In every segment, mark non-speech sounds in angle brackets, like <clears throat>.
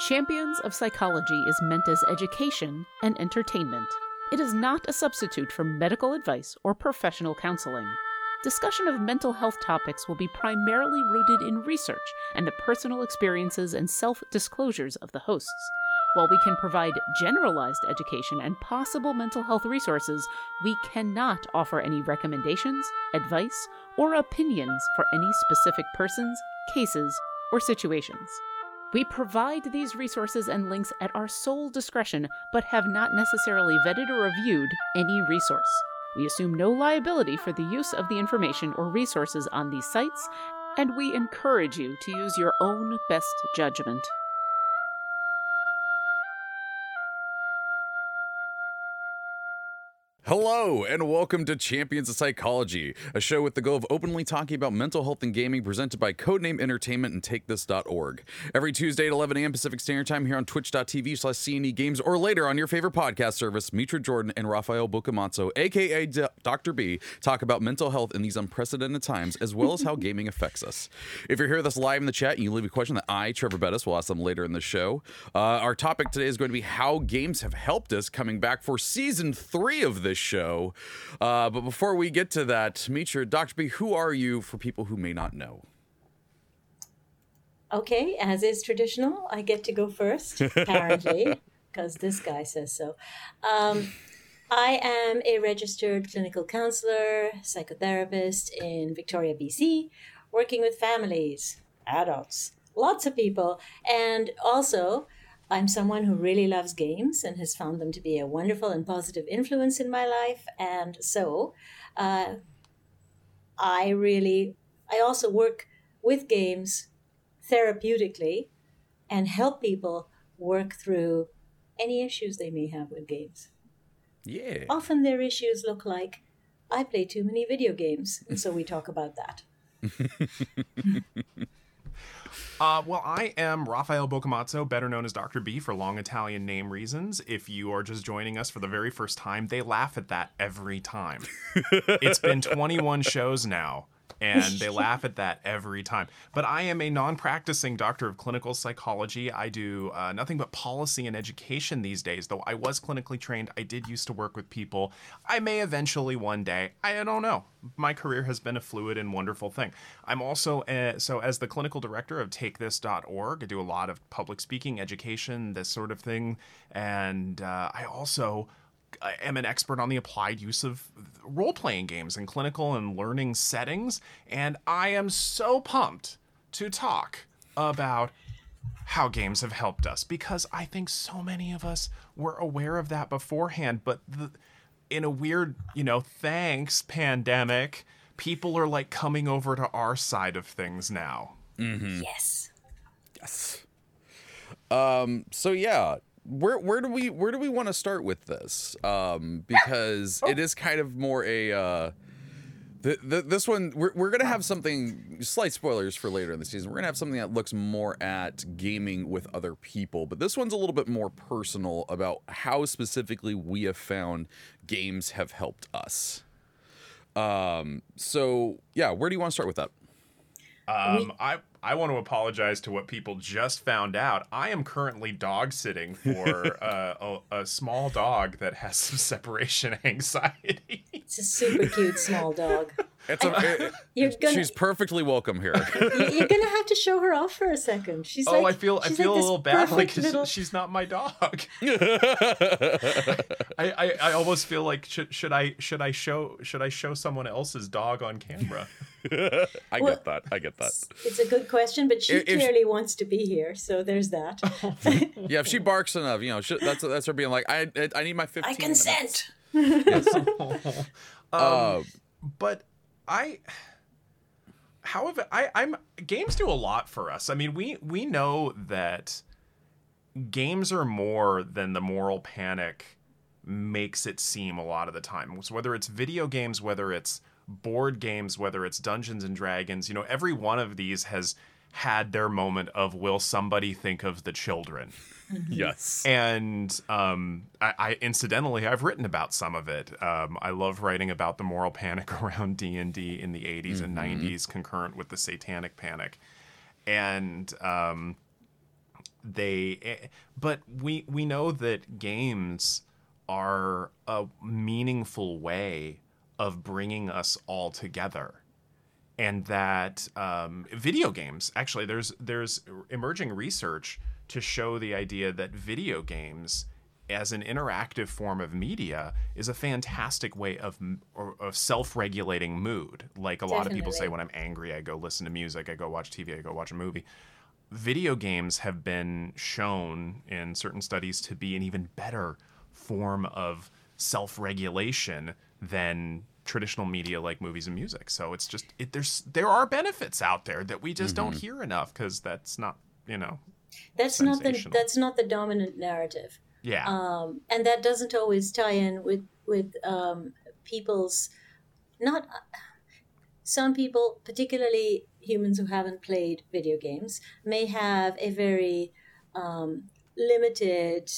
Champions of Psychology is meant as education and entertainment. It is not a substitute for medical advice or professional counseling. Discussion of mental health topics will be primarily rooted in research and the personal experiences and self disclosures of the hosts. While we can provide generalized education and possible mental health resources, we cannot offer any recommendations, advice, or opinions for any specific persons, cases, or situations. We provide these resources and links at our sole discretion, but have not necessarily vetted or reviewed any resource. We assume no liability for the use of the information or resources on these sites, and we encourage you to use your own best judgment. Hello, and welcome to Champions of Psychology, a show with the goal of openly talking about mental health and gaming presented by Codename Entertainment and TakeThis.org. Every Tuesday at 11 a.m. Pacific Standard Time here on twitch.tv slash CNE Games or later on your favorite podcast service, Mitra Jordan and Raffael Boccamazzo, aka D- Dr. B, talk about mental health in these unprecedented times as well as how <laughs> gaming affects us. If you're here with us live in the chat and you leave a question that I, Trevor Bettis, will ask them later in the show, uh, our topic today is going to be how games have helped us coming back for season three of this show. Uh, but before we get to that, Mitra, Dr. B, who are you for people who may not know? Okay, as is traditional, I get to go first, <laughs> apparently, because this guy says so. Um, I am a registered clinical counselor, psychotherapist in Victoria, BC, working with families, adults, lots of people, and also I'm someone who really loves games and has found them to be a wonderful and positive influence in my life. And so uh, I really, I also work with games therapeutically and help people work through any issues they may have with games. Yeah. Often their issues look like, I play too many video games. And so we talk about that. <laughs> Uh, well, I am Raffael Boccamazzo, better known as Dr. B for long Italian name reasons. If you are just joining us for the very first time, they laugh at that every time. <laughs> it's been 21 shows now, and they <laughs> laugh at that every time. But I am a non practicing doctor of clinical psychology. I do uh, nothing but policy and education these days, though I was clinically trained. I did used to work with people. I may eventually one day. I don't know. My career has been a fluid and wonderful thing. I'm also, uh, so as the clinical director of TakeThis.org, I do a lot of public speaking, education, this sort of thing. And uh, I also I am an expert on the applied use of role playing games in clinical and learning settings. And I am so pumped to talk about how games have helped us because I think so many of us were aware of that beforehand. But the, in a weird, you know, thanks pandemic, people are like coming over to our side of things now. Yes. Yes. Um, so yeah, where where do we where do we want to start with this? Um, because it is kind of more a uh, the, the, this one we're, we're gonna have something slight spoilers for later in the season. We're gonna have something that looks more at gaming with other people, but this one's a little bit more personal about how specifically we have found games have helped us. Um, so yeah, where do you want to start with that? Um, I I want to apologize to what people just found out. I am currently dog sitting for <laughs> uh, a, a small dog that has some separation <laughs> anxiety. It's a super cute small dog. It's a, it- <laughs> You're gonna she's perfectly welcome here. you- you're gonna have to show her off for a second. She's oh, like I feel I feel like a little bad like little- she's not my dog. I, I, I almost feel like should should I should I show should I show someone else's dog on camera? <laughs> I Well, get that. I get that. It's a good question, but she If- if- clearly wants to be here, so there's that. <laughs> Yeah, if she barks enough, you know, she, that's that's her being like, I I, I need my fifteen. I consent. Uh, <laughs> but I however I I'm games do a lot for us. I mean, we we know that games are more than the moral panic makes it seem a lot of the time. So whether it's video games, whether it's board games, whether it's Dungeons and Dragons, you know, every one of these has had their moment of will somebody think of the children <laughs> yes. and um, I, I incidentally I've written about some of it. Um, I love writing about the moral panic <laughs> around D and D in the 80s and 90s, concurrent with the Satanic Panic, and um, they eh, but we we know that games are a meaningful way of bringing us all together. And that um, video games actually there's there's emerging research to show the idea that video games as an interactive form of media is a fantastic way of of self-regulating mood. Like a Definitely. lot of people say when i'm angry i go listen to music i go watch tv i go watch a movie. Video games have been shown in certain studies to be an even better form of self-regulation than traditional media like movies and music. So it's just it, there's there are benefits out there that we just mm-hmm. don't hear enough because that's not you know that's not the that's not the dominant narrative. Yeah, um, and that doesn't always tie in with with um, people's not. Some people, particularly humans who haven't played video games, may have a very um, limited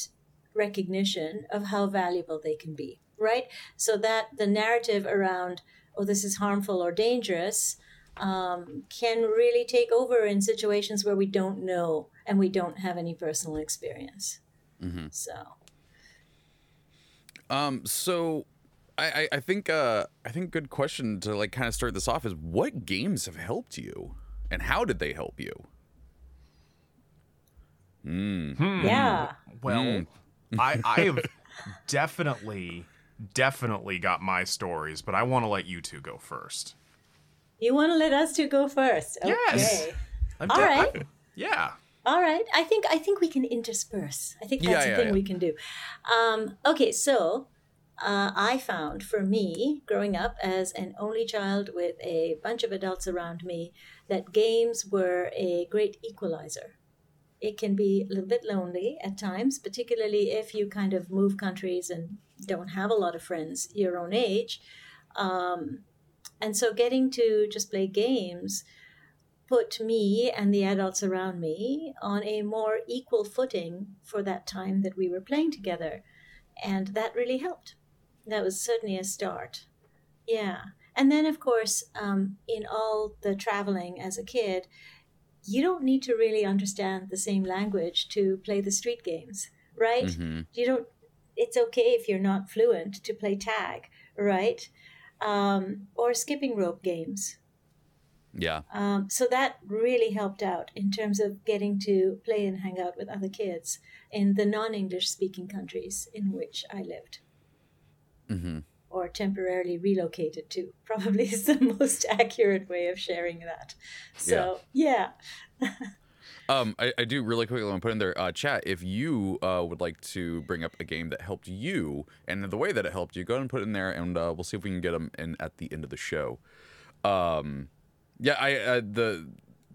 recognition of how valuable they can be, right? So that the narrative around, oh, this is harmful or dangerous, um, can really take over in situations where we don't know and we don't have any personal experience. Mm-hmm. So, um, so I, I think uh, I think good question to like kind of start this off is what games have helped you and how did they help you? Mm. Hmm. Yeah. Well, mm. I I <laughs> have definitely definitely got my stories, but I want to let you two go first. You want to let us two go first? Okay. Yes. All de- right. I, yeah. All right. I think I think we can intersperse. I think that's yeah, yeah, thing yeah. we can do. Um, okay, so uh, I found for me, growing up as an only child with a bunch of adults around me, that games were a great equalizer it can be a little bit lonely at times, particularly if you kind of move countries and don't have a lot of friends your own age. Um, and so getting to just play games put me and the adults around me on a more equal footing for that time that we were playing together. And that really helped. That was certainly a start. Yeah. And then, of course, um, in all the traveling as a kid, you don't need to really understand the same language to play the street games, right? Mm-hmm. You don't. It's okay if you're not fluent to play tag, right? Um, or skipping rope games. Yeah. Um, so that really helped out in terms of getting to play and hang out with other kids in the non-English speaking countries in which I lived. Mm-hmm or temporarily relocated to. <laughs> Probably is the most accurate way of sharing that. So yeah, yeah. <laughs> um, I, I, do really quickly want to put in there uh, chat if you uh, would like to bring up a game that helped you and the way that it helped you go ahead and put it in there and uh, we'll see if we can get them in at the end of the show. Um, yeah i uh, the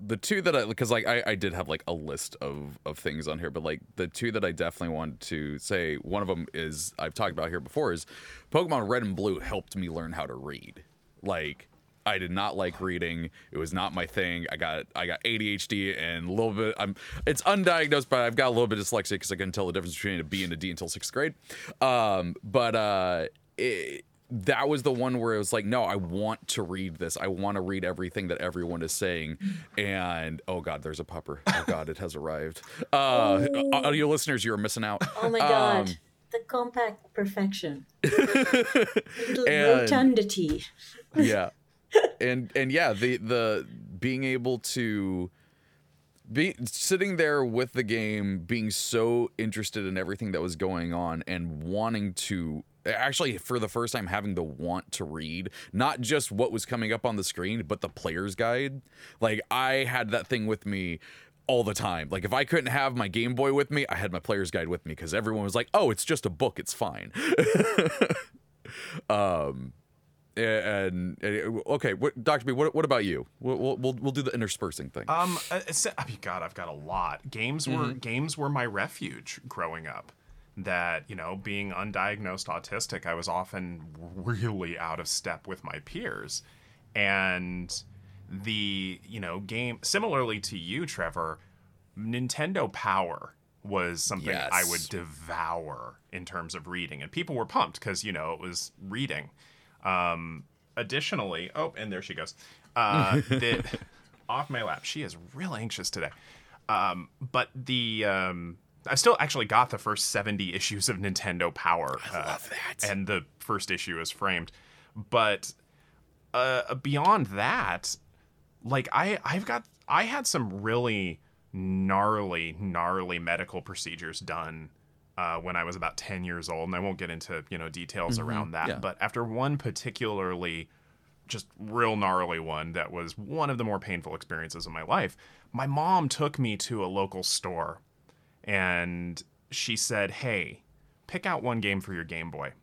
the two that I because like I, I did have like a list of of things on here, but like the two that I definitely want to say one of them is I've talked about here before is Pokemon Red and Blue helped me learn how to read. Like I did not like reading. It was not my thing. I got I got ADHD and a little bit. I'm it's undiagnosed, but I've got a little bit of dyslexia because I couldn't tell the difference between a B and a D until sixth grade. Um, but uh, it, that was the one where it was like, no, I want to read this. I want to read everything that everyone is saying. And oh god, there's a pupper. Oh god, it has arrived. Uh, oh. audio listeners, you are missing out. Oh my god. Um, the compact perfection. <laughs> Little and, rotundity. yeah. And and yeah, the the being able to be sitting there with the game being so interested in everything that was going on and wanting to actually for the first time having the want to read not just what was coming up on the screen but the player's guide like i had that thing with me all the time like if i couldn't have my game boy with me i had my player's guide with me because everyone was like oh it's just a book it's fine <laughs> um and, and, okay, what, Doctor B, what, what about you? We'll, we'll we'll do the interspersing thing. Um, uh, I mean, God, I've got a lot. Games were mm-hmm. games were my refuge growing up that you know being undiagnosed autistic i was often really out of step with my peers. And the you know game similarly to you trevor nintendo power was something yes. i would devour in terms of reading. And people were pumped because you know it was reading. Um additionally oh and there she goes. Uh <laughs> the, off my lap she is real anxious today. Um, but the um, I've still actually got the first 70 <laughs> issues of Nintendo Power. I love that. And the first issue is framed. But uh, beyond that, like I I've got I had some really gnarly gnarly medical procedures done uh, when I was about 10 years old, and I won't get into you know details around that. yeah. But after one particularly just real gnarly one that was one of the more painful experiences of my life, my mom took me to a local store, and she said, "Hey, pick out one game for your Game Boy."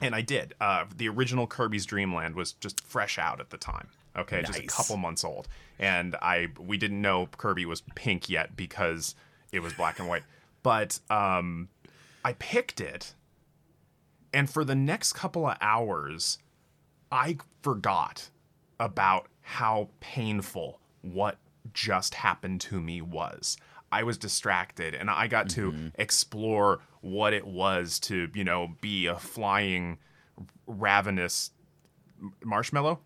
And I did. Uh, the original Kirby's Dream Land was just fresh out at the time. Okay, just a couple months old, and I we didn't know Kirby was pink yet because it was black and white. But um, I picked it, and for the next couple of hours, I forgot about how painful what just happened to me was. I was distracted and I got to explore what it was to, you know, be a flying, ravenous marshmallow.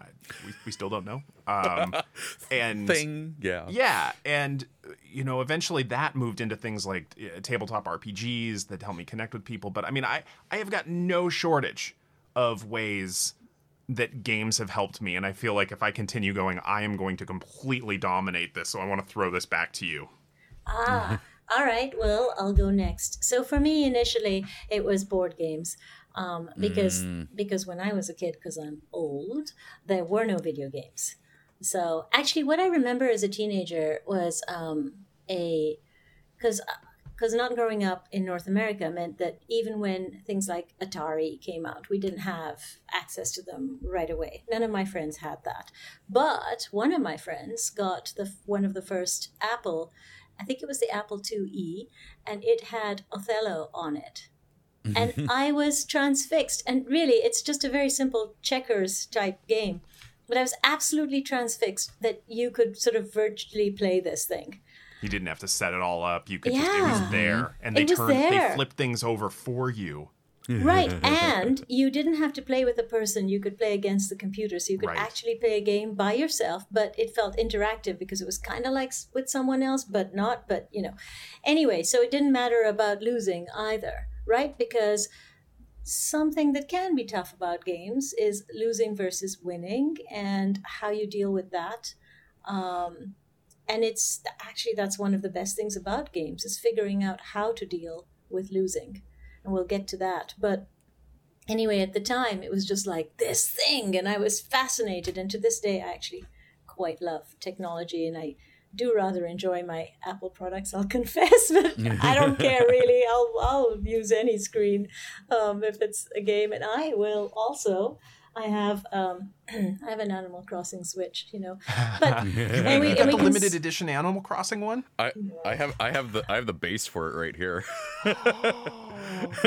I, we, we still don't know. Um, <laughs> and Thing. Yeah. yeah, and you know, eventually that moved into things like uh, tabletop RPGs that help me connect with people. But I mean, I I have got no shortage of ways that games have helped me, and I feel like if I continue going, I am going to completely dominate this. So I want to throw this back to you. Ah, all right. Well, I'll go next. So for me, initially, it was board games, um, because because when I was a kid, because I'm old, there were no video games. So actually, what I remember as a teenager was um, a because because not growing up in North America meant that even when things like Atari came out, we didn't have access to them right away. None of my friends had that, but one of my friends got the one of the first Apple. I think it was the Apple IIe, and it had Othello on it. And mm-hmm. I was transfixed. And really, it's just a very simple checkers type game. But I was absolutely transfixed that you could sort of virtually play this thing. You didn't have to set it all up. You could just it was there, and they It was turned they flipped things over for you. Right. <laughs> And you didn't have to play with a person. You could play against the computer. So you could Right. actually play a game by yourself, but it felt interactive because it was kind of like with someone else, but not. But, you know. Anyway, so it didn't matter about losing either, right? Because something that can be tough about games is losing versus winning and how you deal with that. Um, and it's actually that's one of the best things about games is figuring out how to deal with losing and we'll get to that but anyway at the time it was just like this thing and i was fascinated and to this day i actually quite love technology and i do rather enjoy my apple products i'll <laughs> confess but i don't <laughs> care really i'll, I'll use any screen um, if it's a game and i will also I have um, <clears throat> I have an Animal Crossing Switch, you know, but <laughs> and we, you and got the can limited s- edition Animal Crossing one. I I have I have the I have the base for it right here. <gasps> <laughs>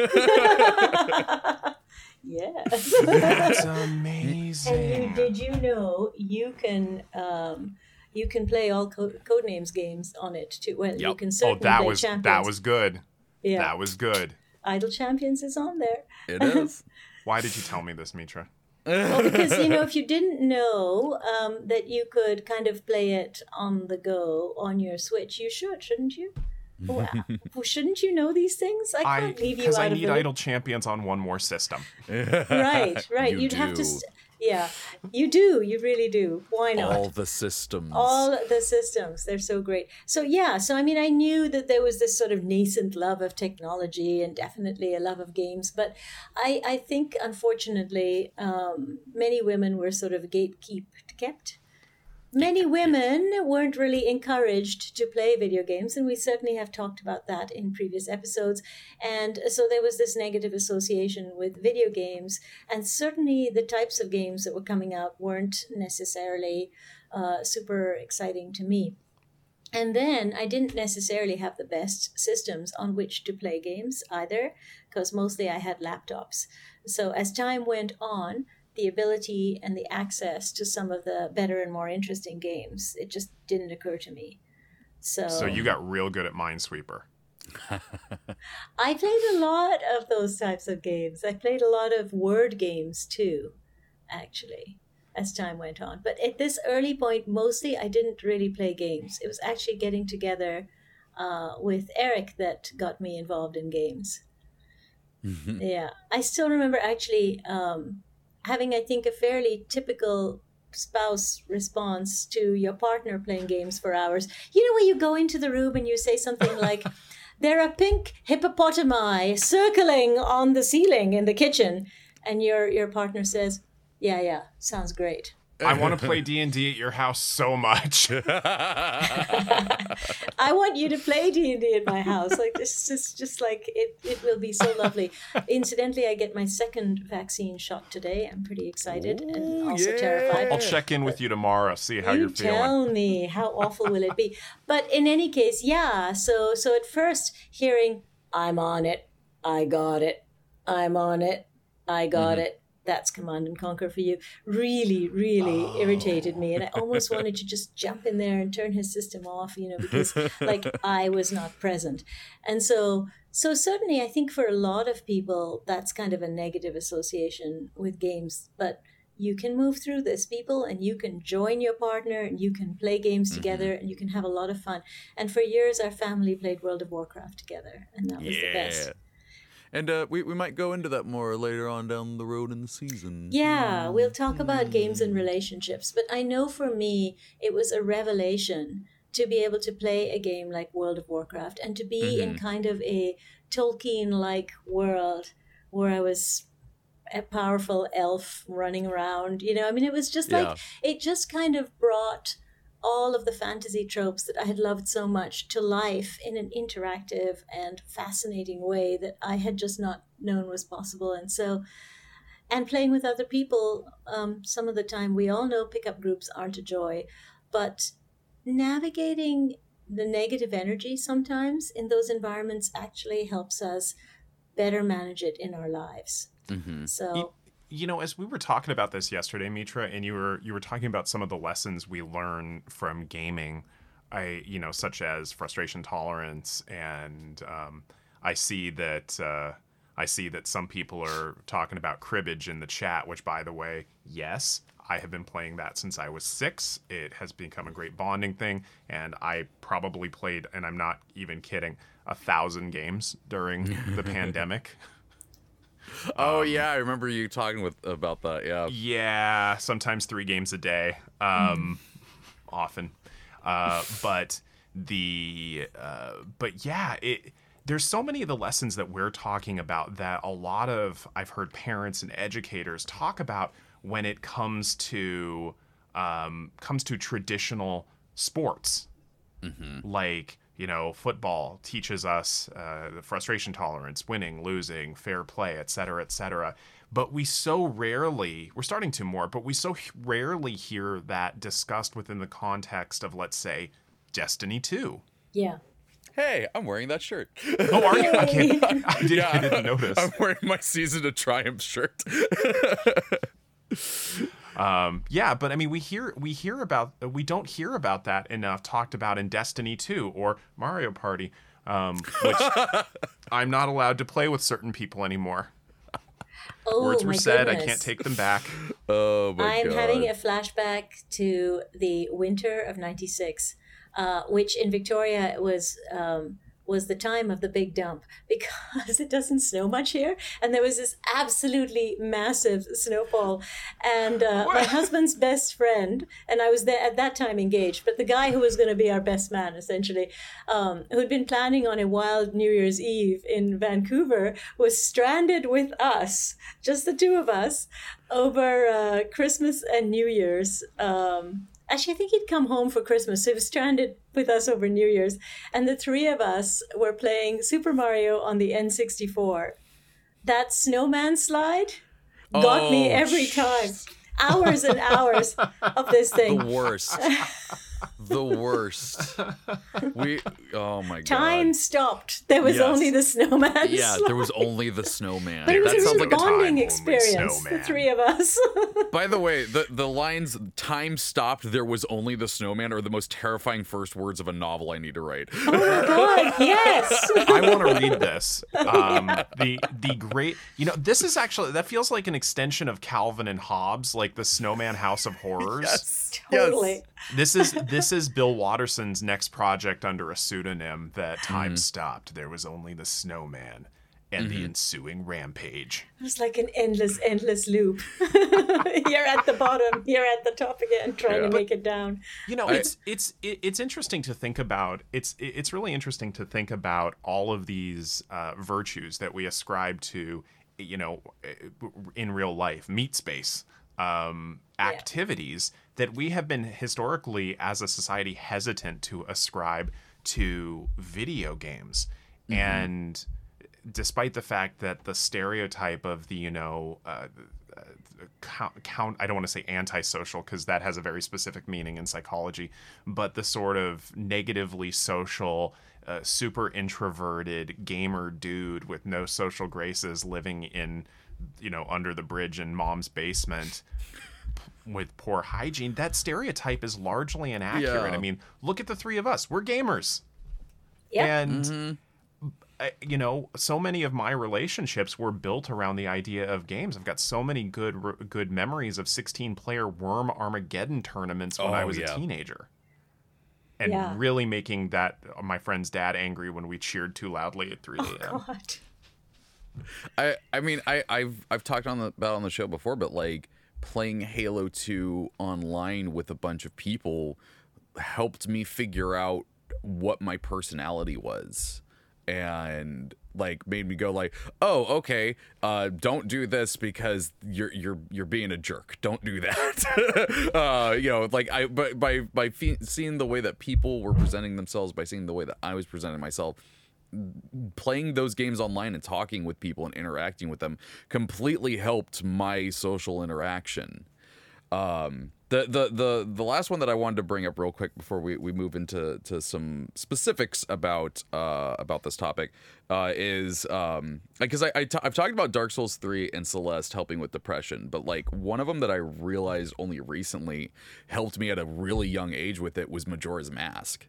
yes. That's <laughs> And amazing. you, did you know you can um, you can play all co- Codename's games on it too? Well, you Yep. can Oh, certainly that play was Champions. that was good. yeah. That was good. Idle Champions is on there. It is. <laughs> Why did you tell me this, Mitra? Well, because you know, if you didn't know um, that you could kind of play it on the go on your Switch, you should, shouldn't you? Well, <laughs> well, shouldn't you know these things? I I can't leave you because out I of need the Idle Champions on one more system. <laughs> right, right. You You'd have do. to. St- yeah, you do. You really do. Why not? All the systems. all the systems they're so great so yeah so i mean i knew that there was this sort of nascent love of technology and definitely a love of games but i i think unfortunately um, many women were sort of gatekeep kept many women weren't really encouraged to play video games and we certainly have talked about that in previous episodes and so there was this negative association with video games and certainly the types of games that were coming out weren't necessarily uh, super exciting to me. And then I didn't necessarily have the best systems on which to play games either, because mostly I had laptops. So as time went on, the ability and the access to some of the better and more interesting games, it just didn't occur to me. So, So you got real good at Minesweeper. <laughs> I played a lot of those types of games. I played a lot of word games too, actually. as time went on. But at this early point, mostly I didn't really play games. It was actually getting together uh, with Eric that got me involved in games. Yeah, I still remember actually um, having, I think, a fairly typical spouse response to your partner playing games for hours. You know, when you go into the room and you say something <laughs> like, There are pink hippopotami circling on the ceiling in the kitchen. And your, your partner says, Yeah, yeah, sounds great. I want to <laughs> play D and D at your house so much. <laughs> <laughs> I want you to play D and D at my house. Like this is just like it. It will be so lovely. Incidentally, I get my second vaccine shot today. I'm pretty excited and also yeah. terrified. I'll check in with you tomorrow, see how you you're feeling. tell me how awful will it be but in any case yeah so so at first hearing i'm on it i got it i'm on it i got Mm-hmm. it that's command and conquer for you really really Oh. irritated me. And i almost oh. wanted to just jump in there and turn his system off you know <laughs> because like i was not present. And so so certainly i think for a lot of people that's kind of a negative association with games. But you can move through this people and you can join your partner and you can play games mm-hmm. together and you can have a lot of fun. And for years our family played world of warcraft together and that was the best And uh, we, we might go into that more later on down the road in the season. yeah we'll talk about games and relationships but i know for me it was a revelation to be able to play a game like world of warcraft and to be in kind of a tolkien like world where i was a powerful elf running around you know i mean it was just like Yeah. it just kind of brought all of the fantasy tropes that I had loved so much to life in an interactive and fascinating way that I had just not known was possible. And so, and playing with other people, um, some of the time we all know pickup groups aren't a joy, but navigating the negative energy sometimes in those environments actually helps us better manage it in our lives. So, you know as we were talking about this yesterday mitra and you were you were talking about some of the lessons we learn from gaming i you know such as frustration tolerance and um, i see that uh, i see that some people are talking about cribbage in the chat which by the way yes I have been playing that since I was six. It has become a great bonding thing, and I probably played, and I'm not even kidding, a thousand games during the <laughs> pandemic. Oh yeah, I remember you talking with about that. Yeah. Yeah, sometimes three games a day. Um, often, uh, <laughs> but the uh, but yeah, it. There's so many of the lessons that we're talking about that a lot of I've heard parents and educators talk about when it comes to um, comes to traditional sports like you know football teaches us uh, the frustration tolerance winning losing fair play et cetera et cetera but we so rarely we're starting to more but we so rarely hear that discussed within the context of let's say destiny 2 yeah. Hey, I'm wearing that shirt. oh are you i, can't, <laughs> I, did, I didn't notice I'm wearing my Season of Triumph shirt. <laughs> Um, yeah, but I mean, we hear we hear about we don't hear about that enough talked about in Destiny 2 or Mario Party, um, which <laughs> I'm not allowed to play with certain people anymore. Oh, Words were my said, I can't take them back. <laughs> oh my I'm god. having a flashback to the winter of '96, uh, which in Victoria was um, was the time of the big dump <laughs> because it doesn't snow much here, and there was this absolutely massive snowfall. And uh, my husband's best friend, and I was there at that time engaged, but the guy who was going to be our best man, essentially, um, who had been planning on a wild New Year's Eve in Vancouver, was stranded with us, just the two of us, over uh, Christmas and New Year's. Um, actually, I think he'd come home for Christmas, so he was stranded with us over New Year's. And the three of us were playing Super Mario on the N64. That snowman slide got me Oh, every sh- time. Hours and hours of this <laughs> thing. the worst. <laughs> the worst. we oh my god. Time stopped. There was Yes. only the snowman. Yeah, there was <laughs> only the snowman. But it was that a sounds real like a bonding time-only experience, the snowman. three of us. <laughs> By the way, the the lines "time stopped, there was only the snowman" are the most terrifying first words of a novel I need to write. oh my god, <laughs> yes. I want to read this. Um, The the great, you know, this is actually that feels like an extension of Calvin and Hobbes, like the Snowman House of Horrors. Yes, totally. This is this is Bill Watterson's next project under a pseudonym that time stopped. There was only the snowman and the ensuing rampage. It was like an endless, endless loop. <laughs> you're at the bottom, you're at the top again, trying Yeah. to make it down. You know, I- it's it's it's interesting to think about. It's it's really interesting to think about all of these uh, virtues that we ascribe to, you know, in real life, meat space um, activities that we have been historically as a society hesitant to ascribe to video games, and despite the fact that the stereotype of the you know uh, count, count I don't want to say antisocial because that has a very specific meaning in psychology, but the sort of negatively social, uh, super introverted gamer dude with no social graces living in, you know, under the bridge in mom's basement with poor hygiene. That stereotype is largely inaccurate. Yeah. I mean, look at the three of us. We're gamers. Yep. And I- you know, so many of my relationships were built around the idea of games. I've got so many good good memories of 16 player Worms Armageddon tournaments when I Oh, was yeah. a teenager. And Yeah. really making that uh, my friend's dad angry when we cheered too loudly at 3 a.m. God. I I mean I I've I've talked on the about on the show before, but like playing Halo 2 online with a bunch of people helped me figure out what my personality was and like made me go like oh okay uh don't do this because you're you're you're being a jerk. Don't do that. <laughs> Uh you know like i but by by seeing the way that people were presenting themselves by seeing the way that i was presenting myself playing those games online and talking with people and interacting with them completely helped my social interaction. Um, the, the the the last one that I wanted to bring up real quick before we, we move into to some specifics about uh, about this topic uh, is um, because I, I t- I've talked about Dark Souls three and Celeste helping with depression, but like one of them that I realized only recently helped me at a really young age with it was Majora's Mask.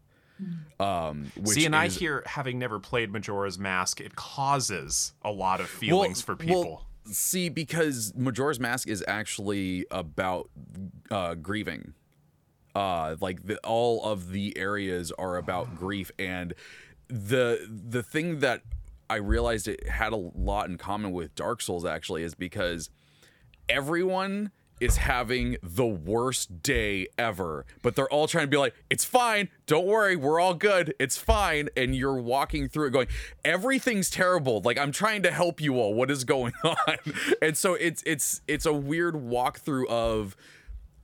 Um, which See, and I hear, having never played Majora's Mask, it causes a lot of feelings for people. see, because Majora's Mask is actually about uh, grieving. Uh, like the, all of the areas are about grief, and the the thing that I realized it had a lot in common with Dark Souls actually is because everyone is having the worst day ever, but they're all trying to be like, it's fine. Don't worry. We're all good. It's fine. And you're walking through it going, everything's terrible. Like I'm trying to help you all. What is going <laughs> on? And so it's, it's, it's a weird walkthrough of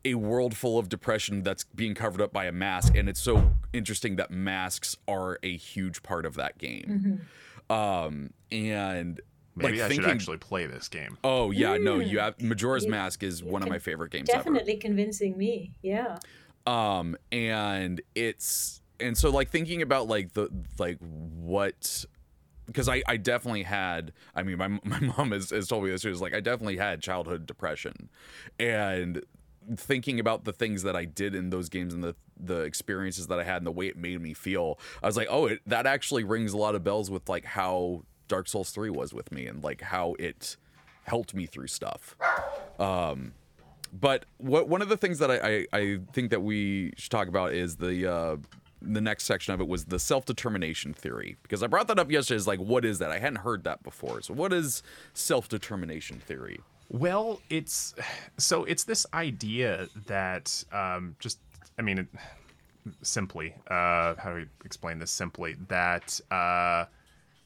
a world full of depression that's being covered up by a mask. And it's so interesting that masks are a huge part of that game. Um, and Maybe like I thinking, should actually play this game. Oh yeah, no, you have Majora's You- Mask is one of my favorite games Definitely convincing me. Yeah. Um, and it's and so like thinking about like the like what because I, I definitely had I mean my <laughs> my mom has, has told me this she was like I definitely had childhood depression and thinking about the things that I did in those games and the the experiences that I had and the way it made me feel I was like oh it, that actually rings a lot of bells with like how Dark Souls 3 was with me and like how it helped me through stuff um but what one of the things that I, I, I think that we should talk about is the uh, the next section of it was the self determination theory because I brought that up yesterday. Is like what is that? I hadn't heard that before. So what is self determination theory? Well, it's so it's this idea that um, just I mean, it, simply uh, how do we explain this simply that uh,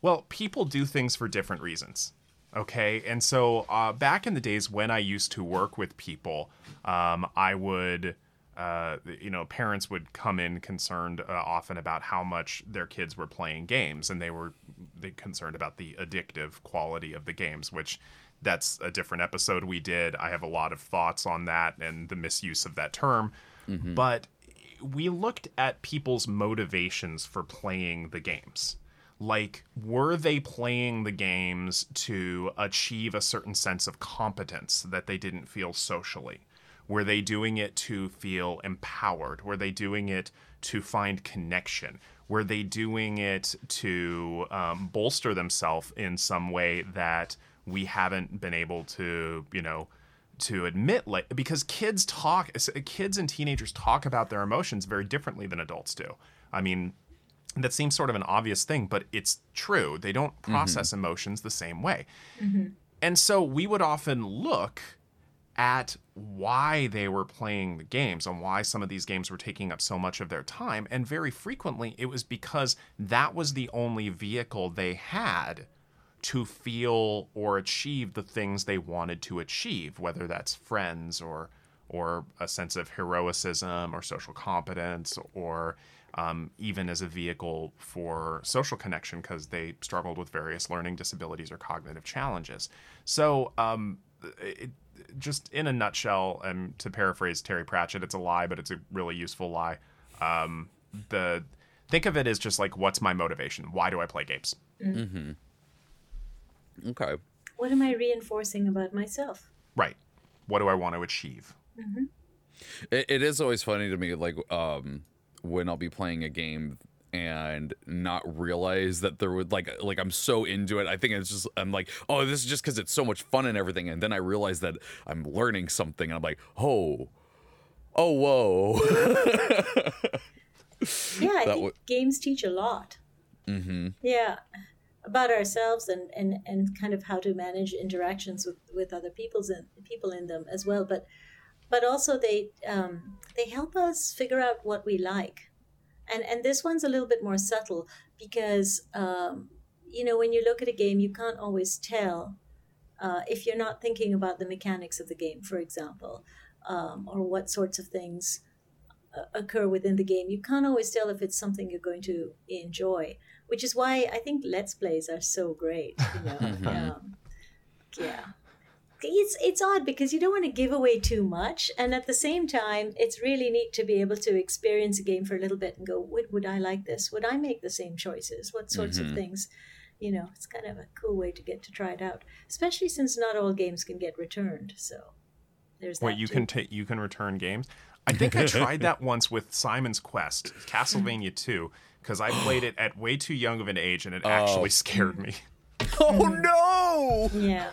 well, people do things for different reasons. Okay, and so uh, back in the days when I used to work with people, um, I would. Uh, you know, parents would come in concerned uh, often about how much their kids were playing games, and they were they concerned about the addictive quality of the games, which that's a different episode we did. I have a lot of thoughts on that and the misuse of that term. But we looked at people's motivations for playing the games. Like, were they playing the games to achieve a certain sense of competence that they didn't feel socially? Were they doing it to feel empowered? Were they doing it to find connection? Were they doing it to um, bolster themselves in some way that we haven't been able to, you know, to admit like because kids talk kids and teenagers talk about their emotions very differently than adults do i mean that seems sort of an obvious thing but it's true they don't process mm-hmm. emotions the same way mm-hmm. and so we would often look at why they were playing the games and why some of these games were taking up so much of their time and very frequently it was because that was the only vehicle they had to feel or achieve the things they wanted to achieve, whether that's friends or or a sense of heroicism or social competence or um, even as a vehicle for social connection because they struggled with various learning disabilities or cognitive challenges. So, um, it, just in a nutshell, and to paraphrase Terry Pratchett, it's a lie, but it's a really useful lie. Um, the think of it as just like, what's my motivation? Why do I play games? Mm-hmm. Okay. What am I reinforcing about myself? Right. What do I want to achieve? Mm-hmm. It, it is always funny to me, like um, when I'll be playing a game and not realize that there would like like I'm so into it. I think it's just I'm like, oh, this is just because it's so much fun and everything. And then I realize that I'm learning something, and I'm like, oh, oh, whoa. <laughs> yeah, I think w- games teach a lot. Mm-hmm. Yeah, about ourselves and, and, and kind of how to manage interactions with, with other people's and people in them as well. But but also they um, they help us figure out what we like, and and this one's a little bit more subtle because um, you know when you look at a game you can't always tell uh, if you're not thinking about the mechanics of the game, for example, um, or what sorts of things uh, occur within the game. You can't always tell if it's something you're going to enjoy which is why I think Let's Plays are so great. You know? <laughs> Mm-hmm. um, yeah. It's it's odd because you don't want to give away too much, and at the same time, it's really neat to be able to experience a game for a little bit and go, "Would would I like this? Would I make the same choices? What sorts mm-hmm. of things?" You know, it's kind of a cool way to get to try it out, especially since not all games can get returned. So there's that. Wait, you too. can take you can return games. I think I tried <laughs> that once with Simon's Quest, Castlevania 2 because I played it at way too young of an age and it actually oh. scared me. <laughs> Oh no! Yeah.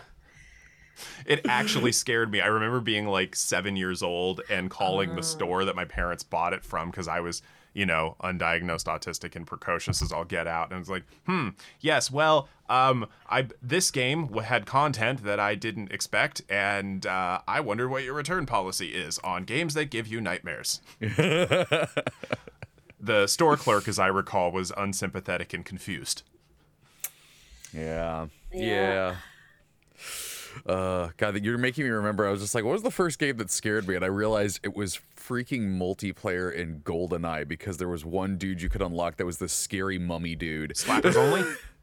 It actually <laughs> scared me. I remember being like seven years old and calling the store that my parents bought it from because I was, you know, undiagnosed autistic and precocious as all get out. And it's like, hmm, yes, well, um, I this game had content that I didn't expect, and uh, I wonder what your return policy is on games that give you nightmares. <laughs> the store clerk, as I recall, was unsympathetic and confused. Yeah. Yeah. yeah. Uh, God, you're making me remember. I was just like, what was the first game that scared me? And I realized it was freaking multiplayer in GoldenEye because there was one dude you could unlock that was the scary mummy dude. Slappers only? <laughs>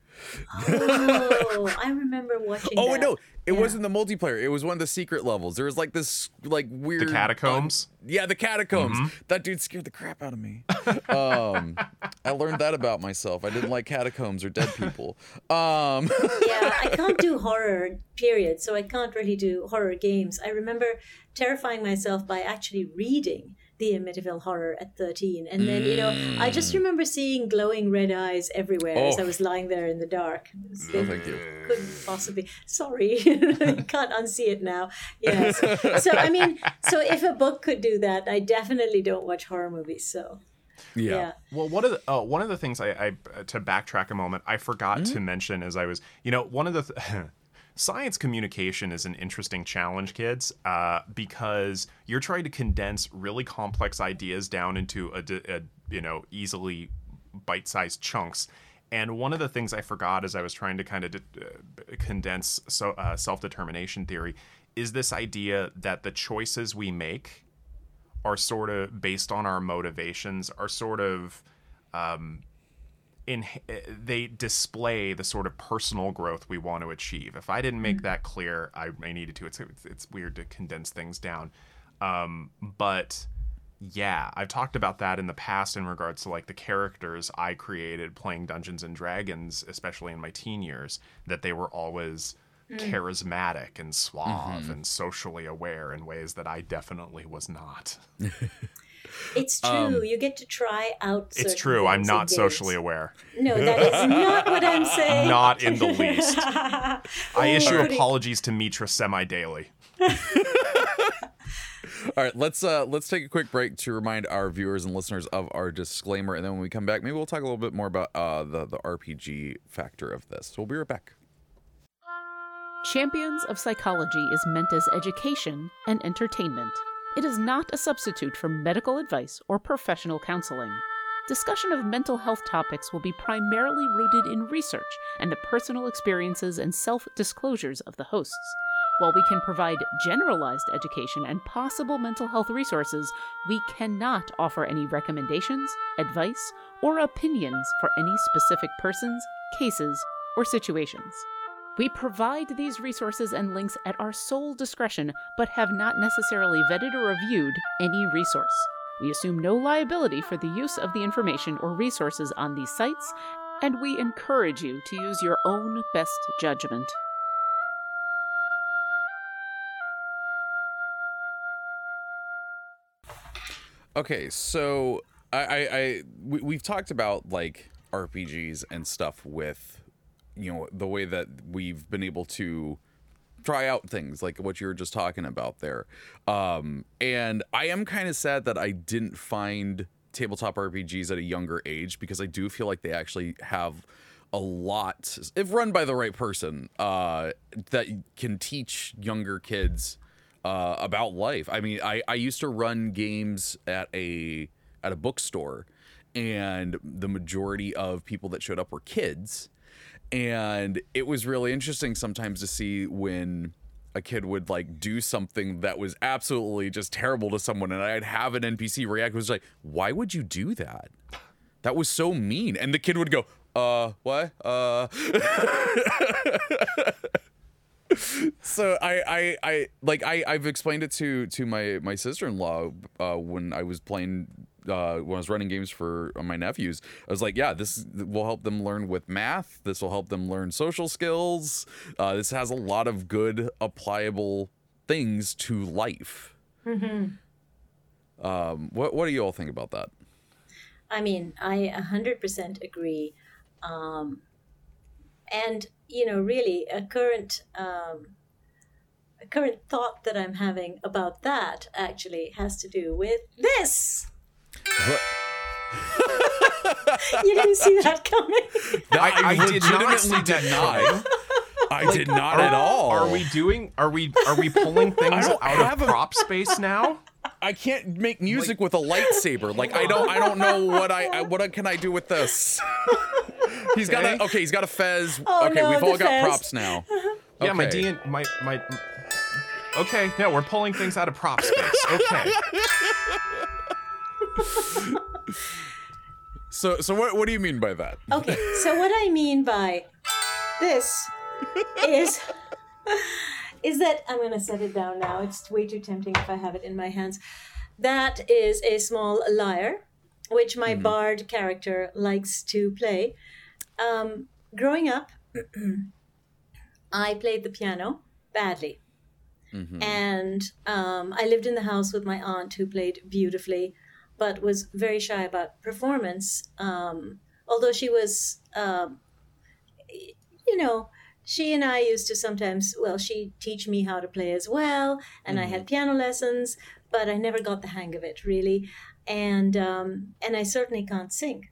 oh, <laughs> I remember watching. Oh that. no, it yeah. wasn't the multiplayer. It was one of the secret levels. There was like this like weird the catacombs. yeah, the catacombs. Mm-hmm. That dude scared the crap out of me. um, I learned that about myself. I didn't like catacombs or dead people. Um, yeah, I <laughs> can't do horror. Period. So I can't really do horror games. I remember terrifying myself by actually reading the Amityville Horror at 13. And then, you know, I just mm. remember seeing glowing red eyes everywhere oh. as I oh. was lying there in the dark. No, thank you. Couldn't possibly. Sorry. <laughs> Can't unsee it now. Yes. <laughs> So, I mean, so if a book could do that, I definitely don't watch horror movies. So. Yeah. yeah. Well, one of the uh, one of the things I, I to backtrack a moment, I forgot mm-hmm. to mention as I was, you know, one of the th- <laughs> science communication is an interesting challenge, kids, uh, because you're trying to condense really complex ideas down into a, a you know easily bite-sized chunks. And one of the things I forgot as I was trying to kind of de- uh, condense so, uh, self-determination theory is this idea that the choices we make are sort of based on our motivations, are sort of um, in they display the sort of personal growth we want to achieve. If I didn't make mm. that clear, I, I needed to. It's, it's weird to condense things down, um, but Yeah, I've talked about that in the past in regards to like the characters I created playing Dungeons and Dragons, especially in my teen years, that they were always charismatic and suave and socially aware in ways that I definitely was not. <laughs> It's true. you get to try out. It's true, I'm things in not games. socially aware. No, that is not what I'm <laughs> saying. Not in the least. <laughs> I issue apologies to Mitra semi daily. <laughs> All right, let's uh let's take a quick break to remind our viewers and listeners of our disclaimer, and then when we come back, maybe we'll talk a little bit more about uh the the RPG factor of this. So we'll be right back. Champions of Psychology is meant as education and entertainment. It is not a substitute for medical advice or professional counseling. Discussion of mental health topics will be primarily rooted in research and the personal experiences and self disclosures of the hosts. While we can provide generalized education and possible mental health resources, we cannot offer any recommendations, advice, or opinions for any specific persons, cases, or situations. We provide these resources and links at our sole discretion, but have not necessarily vetted or reviewed any resource. We assume no liability for the use of the information or resources on these sites, and we encourage you to use your own best judgment. Okay, so I, I, I we, we've talked about like RPGs and stuff with, you know, the way that we've been able to try out things like what you were just talking about there. Um, and I am kind of sad that I didn't find tabletop RPGs at a younger age because I do feel like they actually have a lot, if run by the right person, uh, that can teach younger kids uh, about life. I mean, I, I used to run games at a at a bookstore, and the majority of people that showed up were kids, and it was really interesting sometimes to see when a kid would like do something that was absolutely just terrible to someone, and I'd have an NPC react was like, "Why would you do that? That was so mean," and the kid would go, "Uh, what? Uh." so I, I I like I I've explained it to to my my sister in law uh, when I was playing uh, when I was running games for uh, my nephews. I was like, yeah, this will help them learn with math. This will help them learn social skills. Uh, this has a lot of good applicable things to life. Um, what what do you all think about that? I mean, I 100% agree. Um, and, you know, really, a current. Um, a current thought that I'm having about that actually has to do with this. What? You didn't see that coming. I, I did legitimately see that did not. I did not at all. Are we doing? Are we? Are we pulling <laughs> things out of a- prop space now? I can't make music with a lightsaber. Like I don't I don't know what I, I what can I do with this. <laughs> he's got a Okay. okay, he's got a fez. Oh, okay, no, we've all the got fez. props now. <laughs> Uh-huh. Yeah, my Okay. D my my. Okay, no, we're pulling things out of prop space. Okay. <laughs> So so what what do you mean by that? Okay, so what I mean by this is is that I'm going to set it down now. It's way too tempting if I have it in my hands. That is a small lyre, which my bard character likes to play. Um, growing up, <clears throat> I played the piano badly. And um, I lived in the house with my aunt who played beautifully, but was very shy about performance. Um, although she was, um, you know, she and I used to sometimes, well, she'd teach me how to play as well, and I had piano lessons, but I never got the hang of it really, and um, and I certainly can't sing.